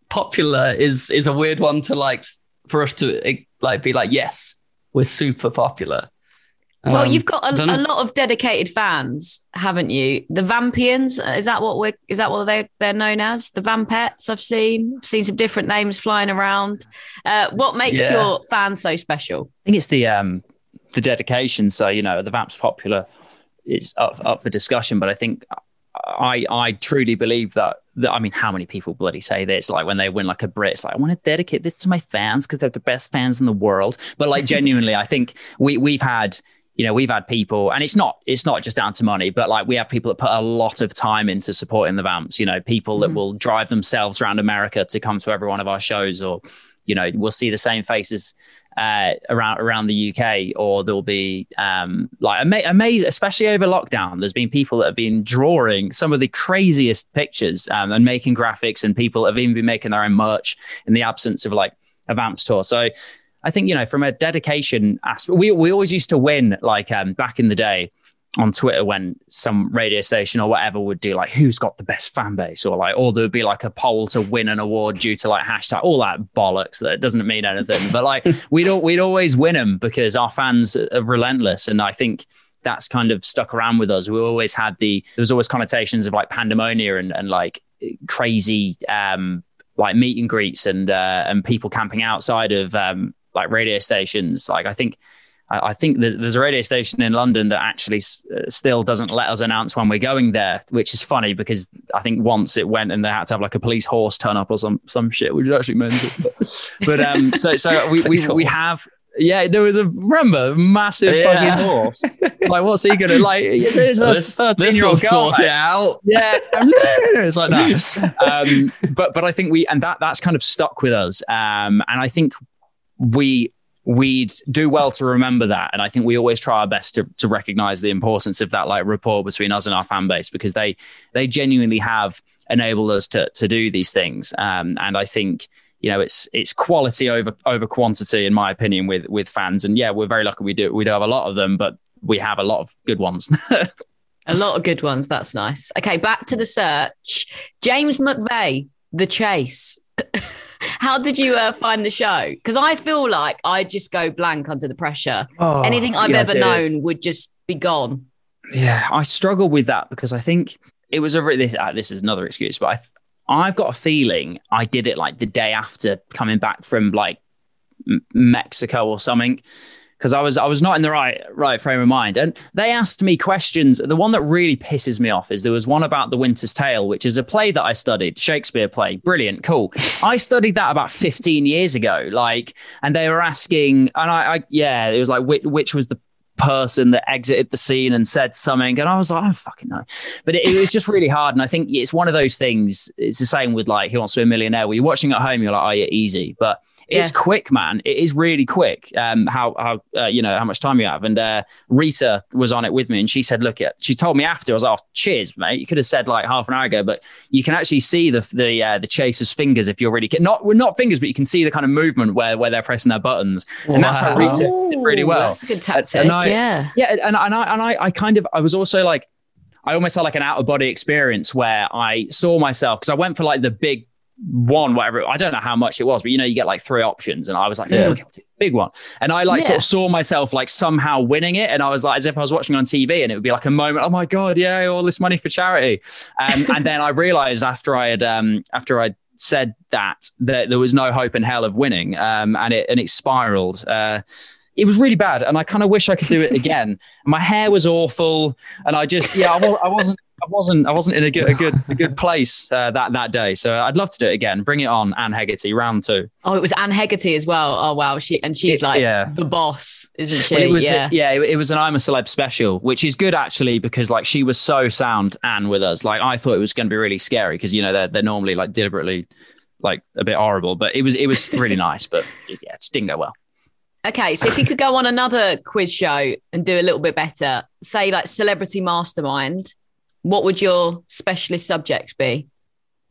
S1: Popular is is a weird one to like for us to like be like, yes, we're super popular.
S3: Well,
S1: Um,
S3: you've got
S1: I
S3: a, a lot of dedicated fans, haven't you? The Vampians is that what we're is that what they they're known as? The Vampettes. I've seen I've seen some different names flying around. Uh, what makes
S1: Yeah.
S3: your fans so special?
S2: I think it's the um the dedication. So you know, the Vamps popular is up, up for discussion, but I think I I truly believe that. That I mean, how many people bloody say this? Like when they win like a Brit, it's like I want to dedicate this to my fans because they're the best fans in the world. But like genuinely, I think we we've had you know we've had people and it's not it's not just down to money but like we have people that put a lot of time into supporting the vamps you know people that mm-hmm. will drive themselves around america to come to every one of our shows or you know we'll see the same faces uh, around around the UK, or there'll be um, like ama- amazing, especially over lockdown. There's been people that have been drawing some of the craziest pictures um, and making graphics, and people have even been making their own merch in the absence of like a Vamps tour. So I think you know from a dedication aspect, we we always used to win like um, back in the day on Twitter when some radio station or whatever would do like who's got the best fan base? Or like or there would be like a poll to win an award due to like hashtag all that bollocks that doesn't mean anything. But like *laughs* we'd al- we'd always win them because our fans are relentless. And I think that's kind of stuck around with us. We always had the there was always connotations of like pandemonium and and like crazy um like meet and greets and uh and people camping outside of um like radio stations. Like I think I I think there's, there's a radio station in London that actually s- uh, still doesn't let us announce when we're going there, which is funny because I think once it went and they had to have like a police horse turn up or some some shit, which is actually mental. *laughs* But, but um, so so *laughs* we we, we have. Yeah, there was a remember massive
S1: Yeah.
S2: fucking horse. Like, what's he gonna like? It's, it's a
S1: This, this will sort it out.
S2: Yeah, it's like that. *laughs* Um, but but I think we and that that's kind of stuck with us. Um, and I think we we'd do well to remember that. And I think we always try our best to to recognize the importance of that like rapport between us and our fan base because they they genuinely have enabled us to to do these things. Um, and I think you know it's it's quality over over quantity in my opinion with with fans. And yeah, we're very lucky we do we do have a lot of them, but we have a lot of good ones. *laughs*
S3: A lot of good ones. That's nice. Okay, back to the search. James McVey, The Chase. *laughs* How did you uh, find the show? Because I feel like I just go blank under the pressure. Anything I've
S2: Oh, yeah,
S3: ever known would just be gone.
S2: Yeah, I struggle with that because I think it was a this. Uh, this is another excuse, but I, I've got a feeling I did it like the day after coming back from like M- Mexico or something. Because I was I was not in the right right frame of mind, and they asked me questions. The one that really pisses me off is there was one about the Winter's Tale, which is a play that I studied, Shakespeare play, brilliant, cool. *laughs* I studied that about fifteen years ago, like, and they were asking, and I, I yeah, it was like which, which was the person that exited the scene and said something. And I was like, I don't fucking know. But it, it was just really hard. And I think it's one of those things. It's the same with like Who Wants to Be a Millionaire, where you're watching at home, you're like, oh, yeah, easy. But it's
S3: Yeah.
S2: quick, man. It is really quick. Um, how how uh, you know how much time you have. And uh, Rita was on it with me, and she said, "Look, at." She told me after. I was like, oh, "Cheers, mate. You could have said like half an hour ago, but you can actually see the the uh, the chaser's fingers if you're really not well, not fingers, but you can see the kind of movement where where they're pressing their buttons, and that's how
S1: Wow.
S2: Rita did really
S3: Ooh,
S2: well.
S3: That's a good tactic.
S2: And I-
S3: yeah.
S2: Yeah, and, and I and I, I kind of I was also like I almost had like an out of body experience where I saw myself because I went for like the big one, whatever. I don't know how much it was, but you know, you get like three options, and I was like,
S1: Yeah.
S2: okay, I'll take the big one. And I like
S3: Yeah.
S2: sort of saw myself like somehow winning it, and I was like, as if I was watching on TV, and it would be like a moment, oh my god, yeah, all this money for charity. Um, and then I realized after I had um, after I said that that there was no hope in hell of winning, um, and it and it spiraled. Uh, it was really bad, and I kind of wish I could do it again. *laughs* My hair was awful, and I just yeah, I, I wasn't. I wasn't. I wasn't in a good, a good, a good *laughs* place uh, that that day. So I'd love to do it again. Bring it on, Anne Hegarty, round two.
S3: Oh, it was Anne Hegarty as well. Oh wow, she and she's
S2: It-
S3: like
S2: yeah.
S3: the boss, isn't she?
S2: Well, it was
S3: yeah.
S2: yeah, it, it was an I'm a celeb special, which is good actually because like she was so sound Anne with us. Like I thought it was going to be really scary because you know they're they're normally like deliberately like a bit horrible, but it was it was really nice, but just, yeah, it just didn't go well.
S3: Okay, so if you could go on another quiz show and do a little bit better, say like Celebrity Mastermind, what would your specialist subjects be?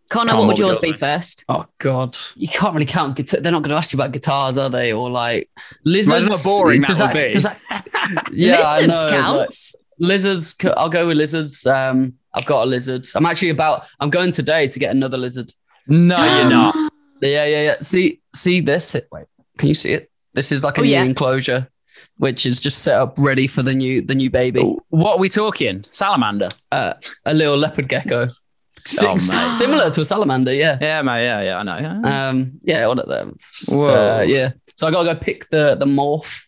S3: Connor,
S2: Con,
S3: what
S2: what
S3: would yours be
S2: yours
S3: first?
S1: Oh God, you can't really count. Guitar- They're not going to ask you about guitars, are they? Or like lizards?
S2: Imagine how boring that
S1: Does
S2: would be.
S1: does that- *laughs* *laughs* yeah, I
S3: Lizards
S1: know.
S3: counts.
S1: lizards. I'll go with lizards. Um, I've got a lizard. I'm actually about. I'm going today to get another lizard.
S2: No, you're not. *gasps*
S1: Yeah, yeah, yeah. See, see this? Wait, can you see it? This is like a
S3: Oh,
S1: new
S3: yeah.
S1: enclosure, which is just set up ready for the new the new baby.
S2: What are we talking? Salamander.
S1: Uh, a little leopard gecko, *laughs* Si-
S2: Oh,
S1: similar to a salamander. Yeah.
S2: Yeah, mate. Yeah, yeah, I know. Yeah.
S1: Um, yeah, one of them.
S2: Whoa.
S1: So, yeah. So I gotta go pick the the morph.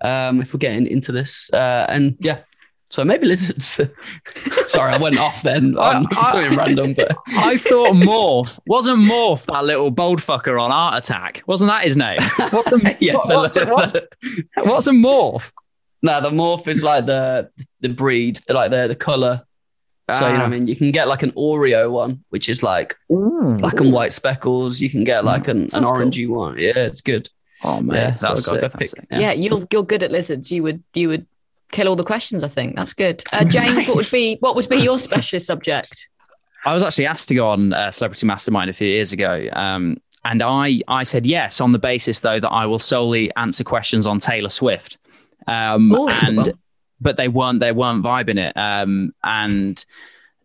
S1: Um, if we're getting into this, uh, and yeah. So maybe lizards. *laughs* Sorry, I went off then on
S2: I- I-
S1: something random, but *laughs*
S2: I thought Morph wasn't Morph that little bold fucker on Art Attack. Wasn't that his name? What's *laughs* a
S1: yeah.
S2: what- what's, a, what's,
S1: the-
S2: what's a Morph?
S1: no, the morph is like the the breed, the like the the color. So you know, what I
S2: Ah.
S1: mean, you can get like an Oreo one, which is like black and white speckles. You can get like an, an
S2: Sounds cool.
S1: orangey one. Yeah, it's good.
S2: Oh man,
S1: Yeah,
S2: that's
S1: I gotta
S2: That's
S1: pick- Yeah.
S3: Yeah, you're you're good at lizards. You would you would kill all the questions. I think that's good. Uh, James, what would be what would be your *laughs* specialist subject?
S2: I was actually asked to go on uh, Celebrity Mastermind a few years ago. Um, and I, I said yes on the basis, though, that I will solely answer questions on Taylor Swift. Um,
S3: Oh, that's a good
S2: and
S3: one.
S2: but they weren't they weren't vibing it. Um, and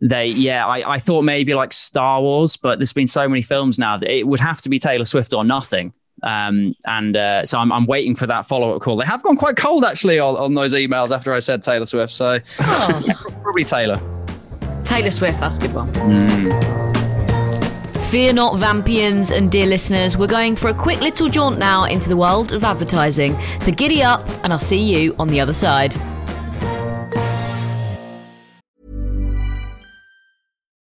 S2: they yeah, I, I thought maybe like Star Wars, but there's been so many films now that it would have to be Taylor Swift or nothing. Um, and uh, so I'm, I'm waiting for that follow up call. They have gone quite cold actually on, on those emails after I said Taylor Swift. So
S3: Oh,
S2: probably Taylor.
S3: Taylor Swift. That's a good one.
S2: Mm.
S3: Fear not, Vampians and dear listeners, we're going for a quick little jaunt now into the world of advertising. So giddy up, and I'll see you on the other side.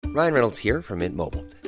S5: Ryan Reynolds here from Mint Mobile.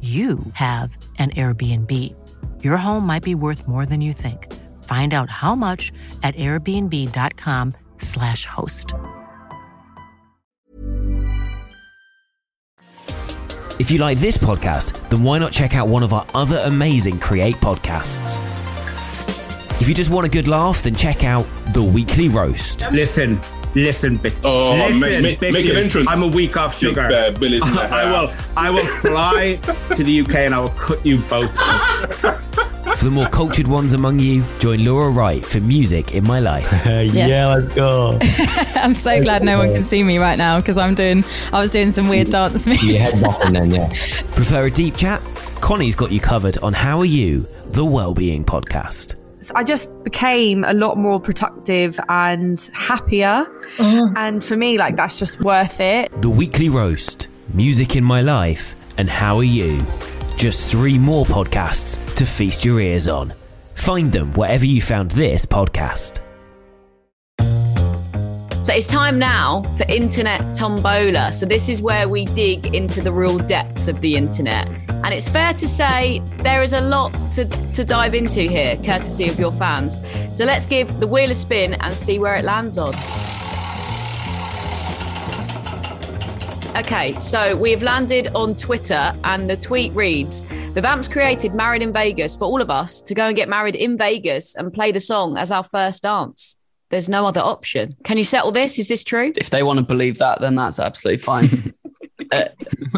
S4: you have an Airbnb. Your home might be worth more than you think. Find out how much at airbnb.com/slash host.
S6: If you like this podcast, then why not check out one of our other amazing Create podcasts? If you just want a good laugh, then check out The Weekly Roast.
S7: Listen, listen, bitch.
S8: Oh,
S7: listen,
S8: make- make- make an entrance.
S7: I'm a week off
S8: Big
S7: sugar.
S8: Bear Billy's in *laughs* the
S7: I will. I will *laughs* fly to the UK and I will cut you both. *laughs*
S6: For the more cultured ones among you, join Laura Wright for Music in My Life.
S9: Yeah,
S7: let's go.
S9: I'm so glad no one can see me right now because I'm doing. I was doing some weird dance moves.
S7: head bopping then, yeah.
S6: Prefer a deep chat? Connie's got you covered on How Are You, the Wellbeing Podcast.
S10: I just became a lot more productive and happier. Mm. And for me, like, that's just worth it.
S6: The Weekly Roast, Music in My Life, and How Are You? Just three more podcasts to feast your ears on. Find them wherever you found this podcast.
S3: So it's time now for Internet Tombola. So this is where we dig into the real depths of the internet. And it's fair to say there is a lot to, to dive into here, courtesy of your fans. So let's give the wheel a spin and see where it lands on. Okay, so we have landed on Twitter, and the tweet reads The Vamps created Married in Vegas for all of us to go and get married in Vegas and play the song as our first dance. There's no other option. Can you settle this? Is this true?
S1: If they want to believe that, then that's absolutely fine. *laughs* Uh,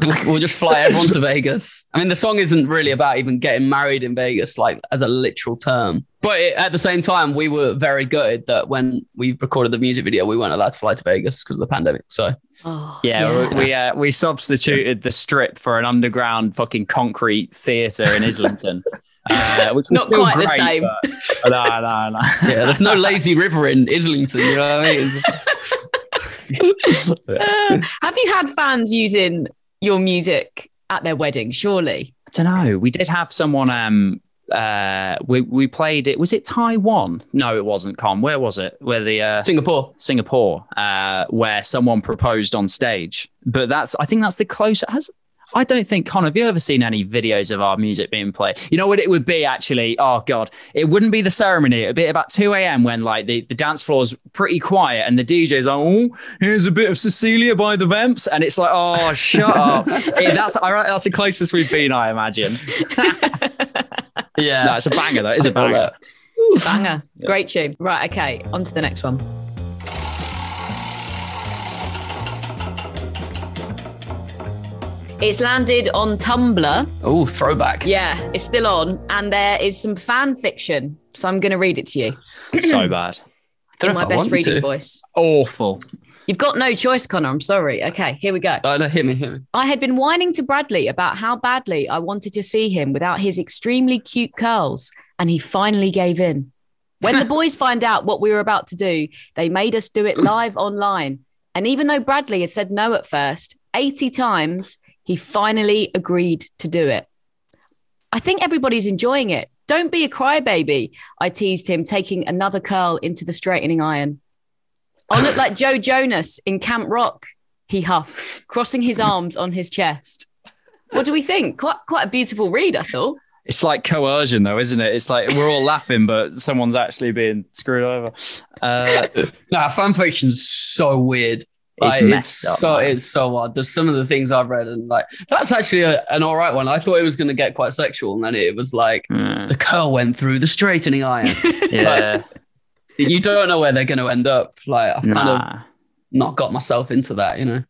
S1: we'll- *laughs* we'll just fly everyone to *laughs* Vegas. I mean, the song isn't really about even getting married in Vegas, like as a literal term. But it, at the same time, we were very gutted that when we recorded the music video, we weren't allowed to fly to Vegas because of the pandemic. So
S3: Oh,
S2: Yeah, we we, uh, we substituted the strip for an underground fucking concrete theatre in Islington, *laughs* uh, which was
S3: Not
S2: still
S3: quite the
S2: great,
S3: same.
S2: but- no, no, no.
S1: yeah, there's no lazy river in Islington. You know what I mean? *laughs*
S3: Uh, have you had fans using your music at their wedding? Surely.
S2: I don't know. We did have someone. Um, uh, we we played it. Was it Taiwan? No, it wasn't. Con. Where was it? Where the uh,
S1: Singapore.
S2: Singapore, uh, where someone proposed on stage. But that's. I think that's the closest. Has I don't think Connor, Have you ever seen any videos of our music being played? You know what it would be actually. Oh God, it wouldn't be the ceremony. It'd be about two a.m. when like the, the dance floor's pretty quiet and the DJ's like, oh, here's a bit of Cecilia by the Vamps, and it's like, oh, shut up. *laughs* It- that's I, that's the closest we've been, I imagine.
S1: Yeah. *laughs*
S2: No, it's a banger though. It's a
S1: I feel
S2: banger.
S1: that.
S3: It's a banger. Great tune. Right. Okay. On to the next one. It's landed on Tumblr.
S1: Oh, throwback.
S3: Yeah, it's still on, and there is some fan fiction. So I'm going to read it to you *clears throat*
S2: So bad.
S3: in my best reading
S1: to.
S3: voice.
S2: Awful.
S3: You've got no choice, Connor. I'm sorry. Okay, here we go.
S1: Oh, no, hit me, hit me.
S3: I had been whining to Bradley about how badly I wanted to see him without his extremely cute curls, and he finally gave in. When the *laughs* boys find out what we were about to do, they made us do it live online. And even though Bradley had said no at first, 80 times, he finally agreed to do it. I think everybody's enjoying it. Don't be a crybaby, I teased him, taking another curl into the straightening iron. I'll look like Joe Jonas in Camp Rock, he huffed, crossing his arms on his chest. What do we think? Quite, quite a beautiful read, I thought.
S2: It's like coercion, though, isn't it? It's like we're all laughing, but someone's actually being screwed over. Uh, *laughs*
S1: Nah, fan fiction's so weird.
S2: It's
S1: Like,
S2: messed
S1: it's so
S2: man.
S1: it's so odd. There's some of the things I've read and like that's actually a, an all right one. I thought it was going to get quite sexual, and then it was like
S2: mm,
S1: the curl went through the straightening iron. *laughs*
S2: yeah,
S1: you don't know where they're going to end up. Like I've kind of not got myself into that, you know.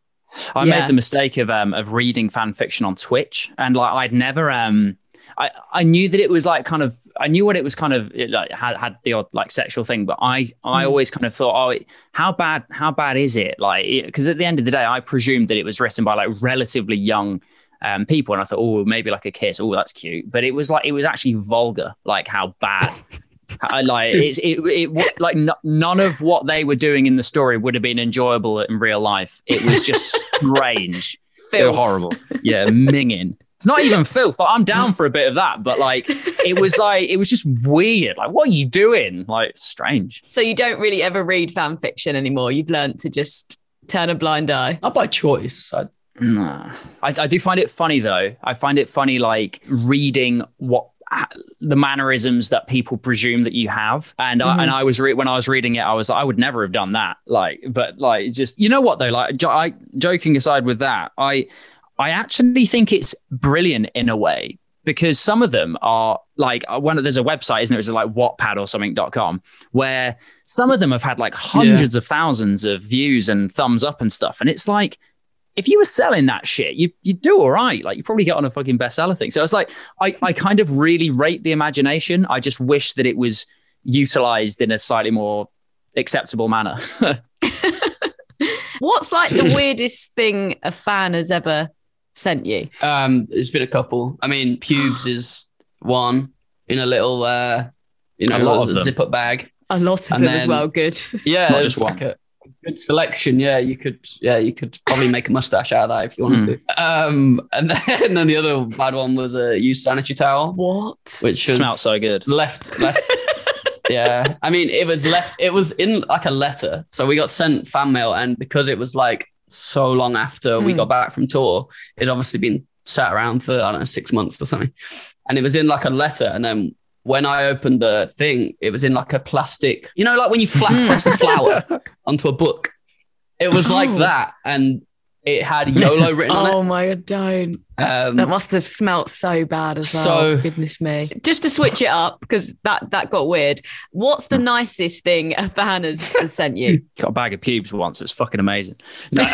S2: I
S3: Yeah.
S2: made the mistake of um of reading fan fiction on Twitch, and like I'd never um I I knew that it was like kind of I knew what it was kind of it like had had the odd like sexual thing, but I I always kind of thought oh how bad how bad is it like because at the end of the day I presumed that it was written by like relatively young. Um, people and I thought, oh, maybe like a kiss. Oh, that's cute. But it was like it was actually vulgar. Like how bad. *laughs* I like it's it, it like no, none of what they were doing in the story would have been enjoyable in real life. It was just *laughs* strange. They were
S3: Filth.
S2: horrible. Yeah, minging. It's not even *laughs* filth. Like, I'm down for a bit of that, but like it was *laughs* like it was just weird. Like, what are you doing? Like, strange.
S3: So you don't really ever read fan fiction anymore. You've learned to just turn a blind eye.
S1: Not by choice. I,
S2: Nah. I, I do find it funny though. I find it funny like reading what the mannerisms that people presume that you have and I, mm-hmm. and I was re- when I was reading it I was like I would never have done that like but like just you know what though like jo- I, joking aside with that I I actually think it's brilliant in a way because some of them are like uh, one of there's a website isn't it it's like Wattpad or something.com where some of them have had like hundreds of thousands of views and thumbs up and stuff and it's like if you were selling that shit, you you do all right. Like you probably get on a fucking bestseller thing. So it's like I I kind of really rate the imagination. I just wish that it was utilized in a slightly more acceptable manner. *laughs* *laughs*
S3: What's like the weirdest thing a fan has ever sent you?
S1: um, there's been a couple. I mean, pubes is one in a little, uh, you know,
S2: A lot of them.
S1: zip up bag.
S3: A lot of
S1: And
S3: them as well. Good.
S1: Yeah,
S2: Not
S1: it's
S2: just
S1: like a good selection. Yeah, you could. Yeah, you could probably make a mustache out of that if you wanted to. Um, and *laughs* then, and then the other bad one was a used sanitary towel,
S3: What?
S1: which was
S2: Smelt so good.
S1: Left, left. *laughs* yeah, I mean, it was left. It was in like a letter, so we got sent fan mail, and because it was like so long after we
S3: Mm.
S1: got back from tour, It'd obviously been sat around for I don't know six months or something, and it was in like a letter, and then. When I opened the thing, it was in like a plastic, you know, like when you flat press a flower *laughs* onto a book. It was like that, and it had *laughs* YOLO written on it.
S3: Oh my god, don't.
S1: Um,
S3: That must have smelt so bad as well.
S1: So-
S3: Goodness me. Just to switch it up, because that, that got weird. What's the nicest thing a fan has, has sent you? *laughs*
S2: Got a bag of pubes once. It's fucking amazing. No,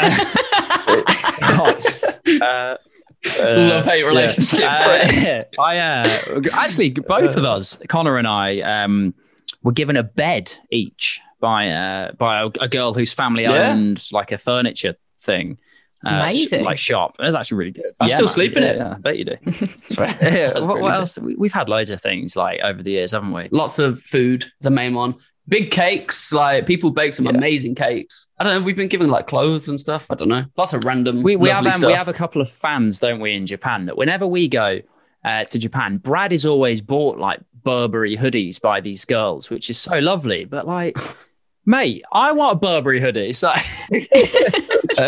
S2: uh, *laughs*
S1: Love hate relationship.
S2: Uh, I uh, actually both of us, Connor and I, um, were given a bed each by uh, by a, a girl whose family
S1: Yeah.
S2: owned like a furniture thing. Uh,
S3: Amazing.
S2: like shop. It was actually really good.
S1: i'm still
S2: man.
S1: sleep in
S2: Yeah,
S1: it.
S2: Yeah, I bet you do. *laughs*
S1: That's right.
S2: Yeah, *laughs* what, what else? We- We've had loads of things like over the years, haven't we?
S1: Lots of food is the main one. Big cakes, like people bake some
S2: Yeah.
S1: amazing cakes. I don't know. We've been given like clothes and stuff. I don't know. Lots of random.
S2: We, we have um,
S1: stuff.
S2: we have a couple of fans, don't we, in Japan? That whenever we go uh, to Japan, Brad is always bought like Burberry hoodies by these girls, which is so lovely. But like, *laughs* mate, I want a Burberry hoodie. So *laughs*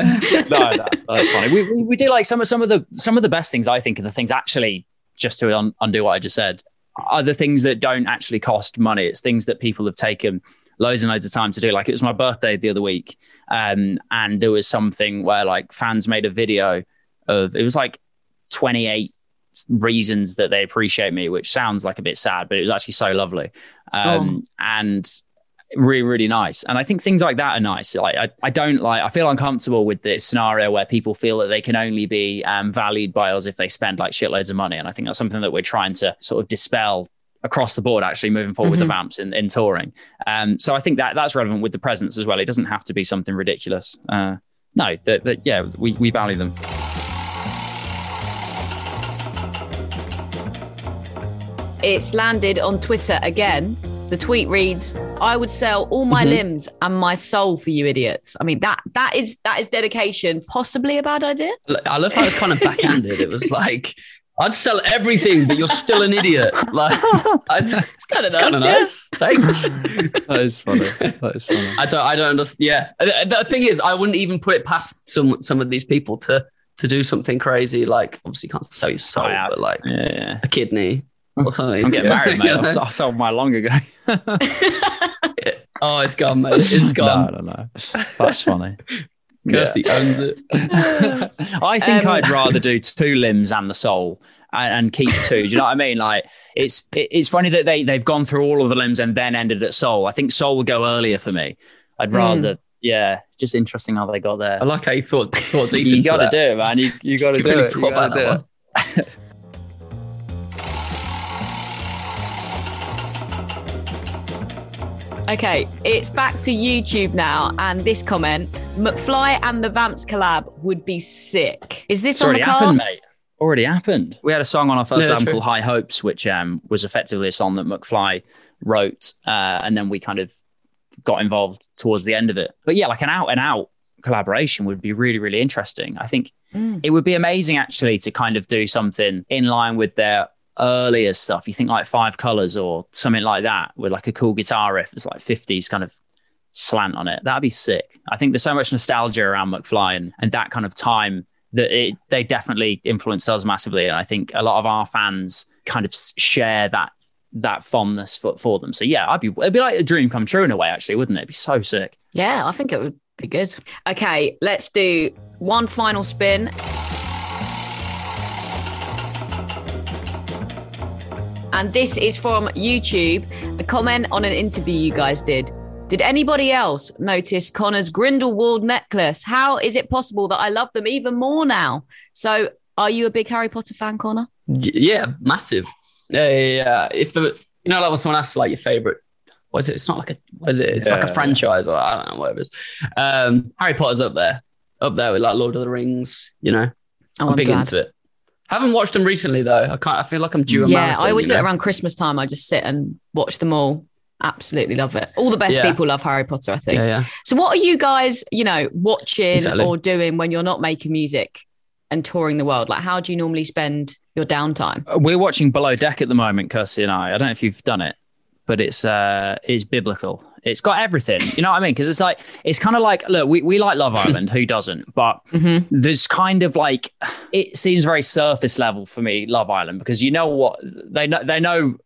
S2: no, no, that's funny. We, we, we do like some of some of the some of the best things. I think are the things actually just to un- undo what I just said are the things that don't actually cost money. It's things that people have taken loads and loads of time to do. Like it was my birthday the other week, um, and there was something where like fans made a video of it was like 28 reasons that they appreciate me, which sounds like a bit sad, but it was actually so lovely. Um, and really, really nice. And I think things like that are nice. Like I, I don't like I feel uncomfortable with this scenario where people feel that they can only be um, valued by us if they spend like shitloads of money. And I think that's something that we're trying to sort of dispel across the board actually moving forward with the vamps in, in touring. Um, so I think that that's relevant with the presence as well. It doesn't have to be something ridiculous. Uh, no, that, that yeah, we, we value them.
S3: It's landed on Twitter again. The tweet reads, "I would sell all my
S1: Mhm.
S3: limbs and my soul for you idiots." I mean that that is that is dedication. Possibly a bad idea.
S1: I love how it's kind of backhanded. It was *laughs* like, I'd sell everything, but you're still an idiot. Like, I'd, *laughs*
S3: It's kind of
S1: it's kind of nice. Thanks. *laughs*
S2: That is funny. That is funny.
S1: I don't. I don't understand. Yeah. Uh, The thing is, I wouldn't even put it past some some of these people to to do something crazy. Like, obviously, you can't sell your soul, but like
S2: Yeah, yeah.
S1: a kidney or something.
S2: I'm getting
S1: Yeah.
S2: married, mate. *laughs* I sold mine long ago. *laughs* *laughs*
S1: oh, it's gone, mate. It's gone.
S2: no, no, no. That's funny.
S1: Kirsty owns it.
S2: I think
S3: Um,
S2: I'd rather do two limbs and the soul and, and keep two. Do you know what I mean? Like it's it, it's funny that they they've gone through all of the limbs and then ended at soul. I think soul would go earlier for me. I'd rather. Yeah, just interesting how they got there.
S1: I like how you thought thought deep
S2: you
S1: into
S2: got to do it, man. You, you got to do it. You gotta do it.
S3: Okay, it's back to YouTube now, and this comment: McFly and the Vamps collab would be sick. Is this
S2: It's
S3: on the cards?
S2: happened, mate. Already happened. We had a song on our first
S1: Yeah,
S2: album
S1: true.
S2: called High Hopes, which um, was effectively a song that McFly wrote, uh, and then we kind of got involved towards the end of it. But yeah, like an out and out collaboration would be really, really interesting. I think
S3: Mm.
S2: it would be amazing actually to kind of do something in line with their earlier stuff. You think like Five Colors or something like that with like a cool guitar riff. It's like 50s kind of slant on it. That'd be sick. I think there's so much nostalgia around McFly and, and that kind of time that it, they definitely influenced us massively. And I think a lot of our fans kind of share that that fondness for, for them. So yeah, I'd be it'd be like a dream come true in a way, actually, wouldn't it? It'd be so sick.
S3: Yeah, I think it would be good. Okay, let's do one final spin. And this is from YouTube, a comment on an interview you guys did. Did anybody else notice Connor's Grindelwald necklace? How is it possible that I love them even more now? So, are you a big Harry Potter fan, Connor?
S1: Yeah, massive. Yeah, yeah, yeah. If the you know, like when someone asks like your favorite, what is it? It's not like a what is it? It's like a franchise or I don't know, whatever it is. Um, Harry Potter's up there, up there with like Lord of the Rings. You know,
S3: Oh,
S1: I'm,
S3: I'm
S1: big
S3: glad.
S1: into it. Haven't watched them recently though. I can't. I feel like I'm due a
S3: yeah,
S1: marathon.
S3: I always
S1: you
S3: do it around Christmas time. I just sit and watch them all. Absolutely love it. All the best
S1: Yeah.
S3: people love Harry Potter, I think.
S1: Yeah, yeah.
S3: So, what are you guys, you know, watching
S1: Exactly.
S3: or doing when you're not making music and touring the world? Like, how do you normally spend your downtime?
S2: We're watching Below Deck at the moment, Kirsty and I. I don't know if you've done it, but it's uh it's biblical. It's got everything. You know what I mean? Because it's like it's kind of like look, we, we like Love Island, who doesn't? But
S3: Mm-hmm.
S2: there's kind of like it seems very surface level for me, Love Island, because you know what they know they know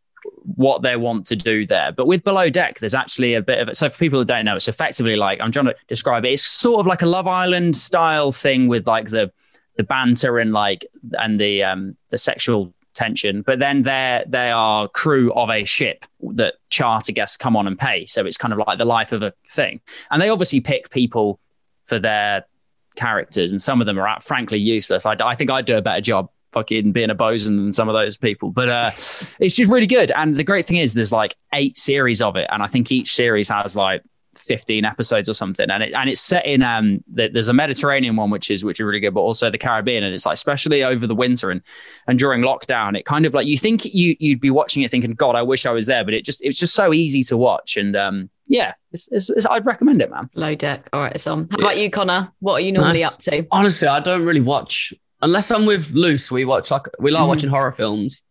S2: what they want to do there. But with Below Deck, there's actually a bit of it. So for people who don't know, it's effectively like I'm trying to describe it. It's sort of like a Love Island style thing with like the the banter and like and the um the sexual tension but then they're they are crew of a ship that charter guests come on and pay so it's kind of like the life of a thing and they obviously pick people for their characters, and some of them are frankly useless. I, I think I'd do a better job fucking being a bosun than some of those people. But uh, it's just really good. And the great thing is, there's like eight series of it, and I think each series has like 15 episodes or something and it and it's set in um the, there's a mediterranean one which is which is really good but also the caribbean and it's like especially over the winter and and during lockdown it kind of like you think you you'd be watching it thinking god i wish i was there but it just it's just so easy to watch and um yeah it's, it's, it's, i'd recommend it man
S3: Low deck. All right, it's on. How about you, Connor? What are you normally
S1: Nice.
S3: up to?
S1: Honestly, I don't really watch unless I'm with Luce. We watch like we like
S3: Mhm.
S1: watching horror films.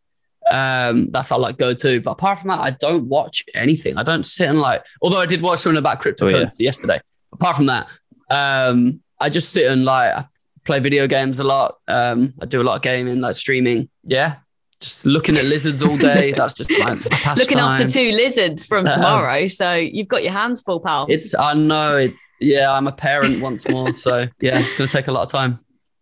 S1: Um, that's our like go to. But apart from that, I don't watch anything. I don't sit and like. Although I did watch something about cryptocurrency yesterday. Apart from that, um, I just sit and like I play video games a lot. Um, I do a lot of gaming, like streaming. Yeah, just looking at lizards all day. *laughs* That's just my, my pastime.
S3: Looking after two lizards from
S1: Um,
S3: tomorrow, so you've got your hands full, pal.
S1: It's I know it. Yeah, I'm a parent once more, so yeah, it's gonna take a lot of time.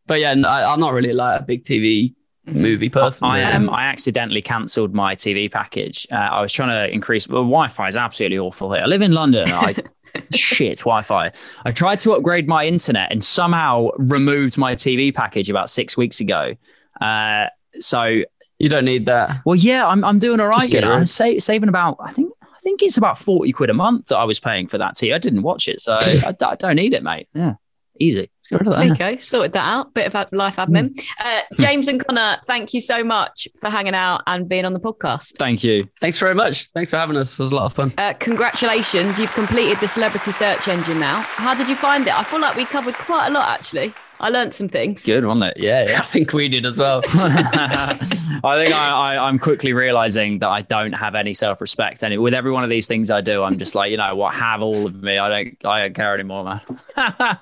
S1: But yeah, no, I, I'm not really like a big TV movie person.
S2: I am. I accidentally cancelled my TV package. Uh, I was trying to increase. Well, Wi-Fi is absolutely awful here. I live in London. I *laughs* shit Wi-Fi. I tried to upgrade my internet and somehow removed my TV package about six weeks ago. Uh, so
S1: you don't need that.
S2: Well, yeah, I'm. I'm doing all right. You know. I'm sa- saving about. I think. I think it's about forty quid a month that I was paying for that TV. I didn't watch it, so *laughs* I, I don't need it, mate. Yeah, easy.
S1: Get
S3: There you go. Sorted that out. Bit of life admin.
S1: Mm.
S3: Uh, James and Connor, thank you so much for hanging out and being on the podcast.
S2: Thank you.
S1: Thanks very much. Thanks for having us. It was a lot of fun.
S3: Uh, congratulations, you've completed the celebrity search engine now. How did you find it? I feel like we covered quite a lot actually. I learned some things.
S2: Good, wasn't it? Yeah, yeah. *laughs*
S1: I think we did as well. *laughs*
S2: I think I, I, I'm quickly realizing that I don't have any self respect. And with every one of these things I do, I'm just like, you know what, have all of me. I don't I don't care anymore, man. *laughs*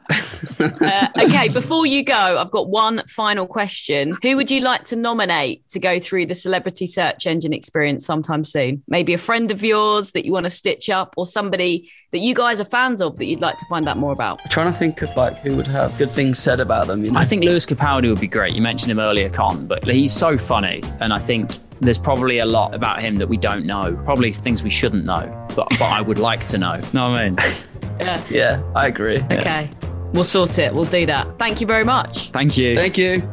S3: Uh, okay, before you go, I've got one final question. Who would you like to nominate to go through the celebrity search engine experience sometime soon? Maybe a friend of yours that you want to stitch up, or somebody that you guys are fans of that you'd like to find out more about?
S1: I'm trying to think of like who would have good things said about them. You know,
S2: I think Lewis Capaldi would be great. You mentioned him earlier, Con, but he's so funny. And I think there's probably a lot about him that we don't know. Probably things we shouldn't know, but, but I would like to know. *laughs* Know what I mean? *laughs*
S3: Yeah.
S1: Yeah, I agree.
S3: Okay. We'll sort it. We'll do that. Thank you very much.
S2: Thank you.
S1: Thank you.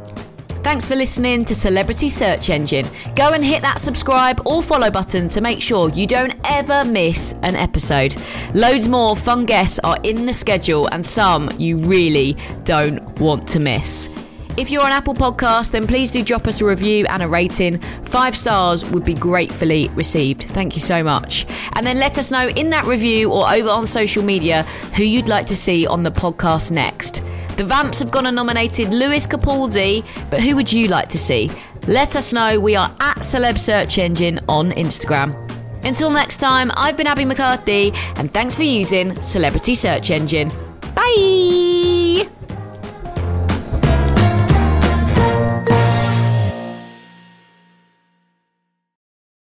S3: Thanks for listening to Celebrity Search Engine. Go and hit that subscribe or follow button to make sure you don't ever miss an episode. Loads more fun guests are in the schedule and some you really don't want to miss. If you're on Apple Podcast, then please do drop us a review and a rating. Five stars would be gratefully received. Thank you so much. And then let us know in that review or over on social media who you'd like to see on the podcast next. The Vamps have gone and nominated Lewis Capaldi, but who would you like to see? Let us know. We are at Celeb Search Engine on Instagram. Until next time, I've been Abbie McCarthy, and thanks for using Celebrity Search Engine. Bye!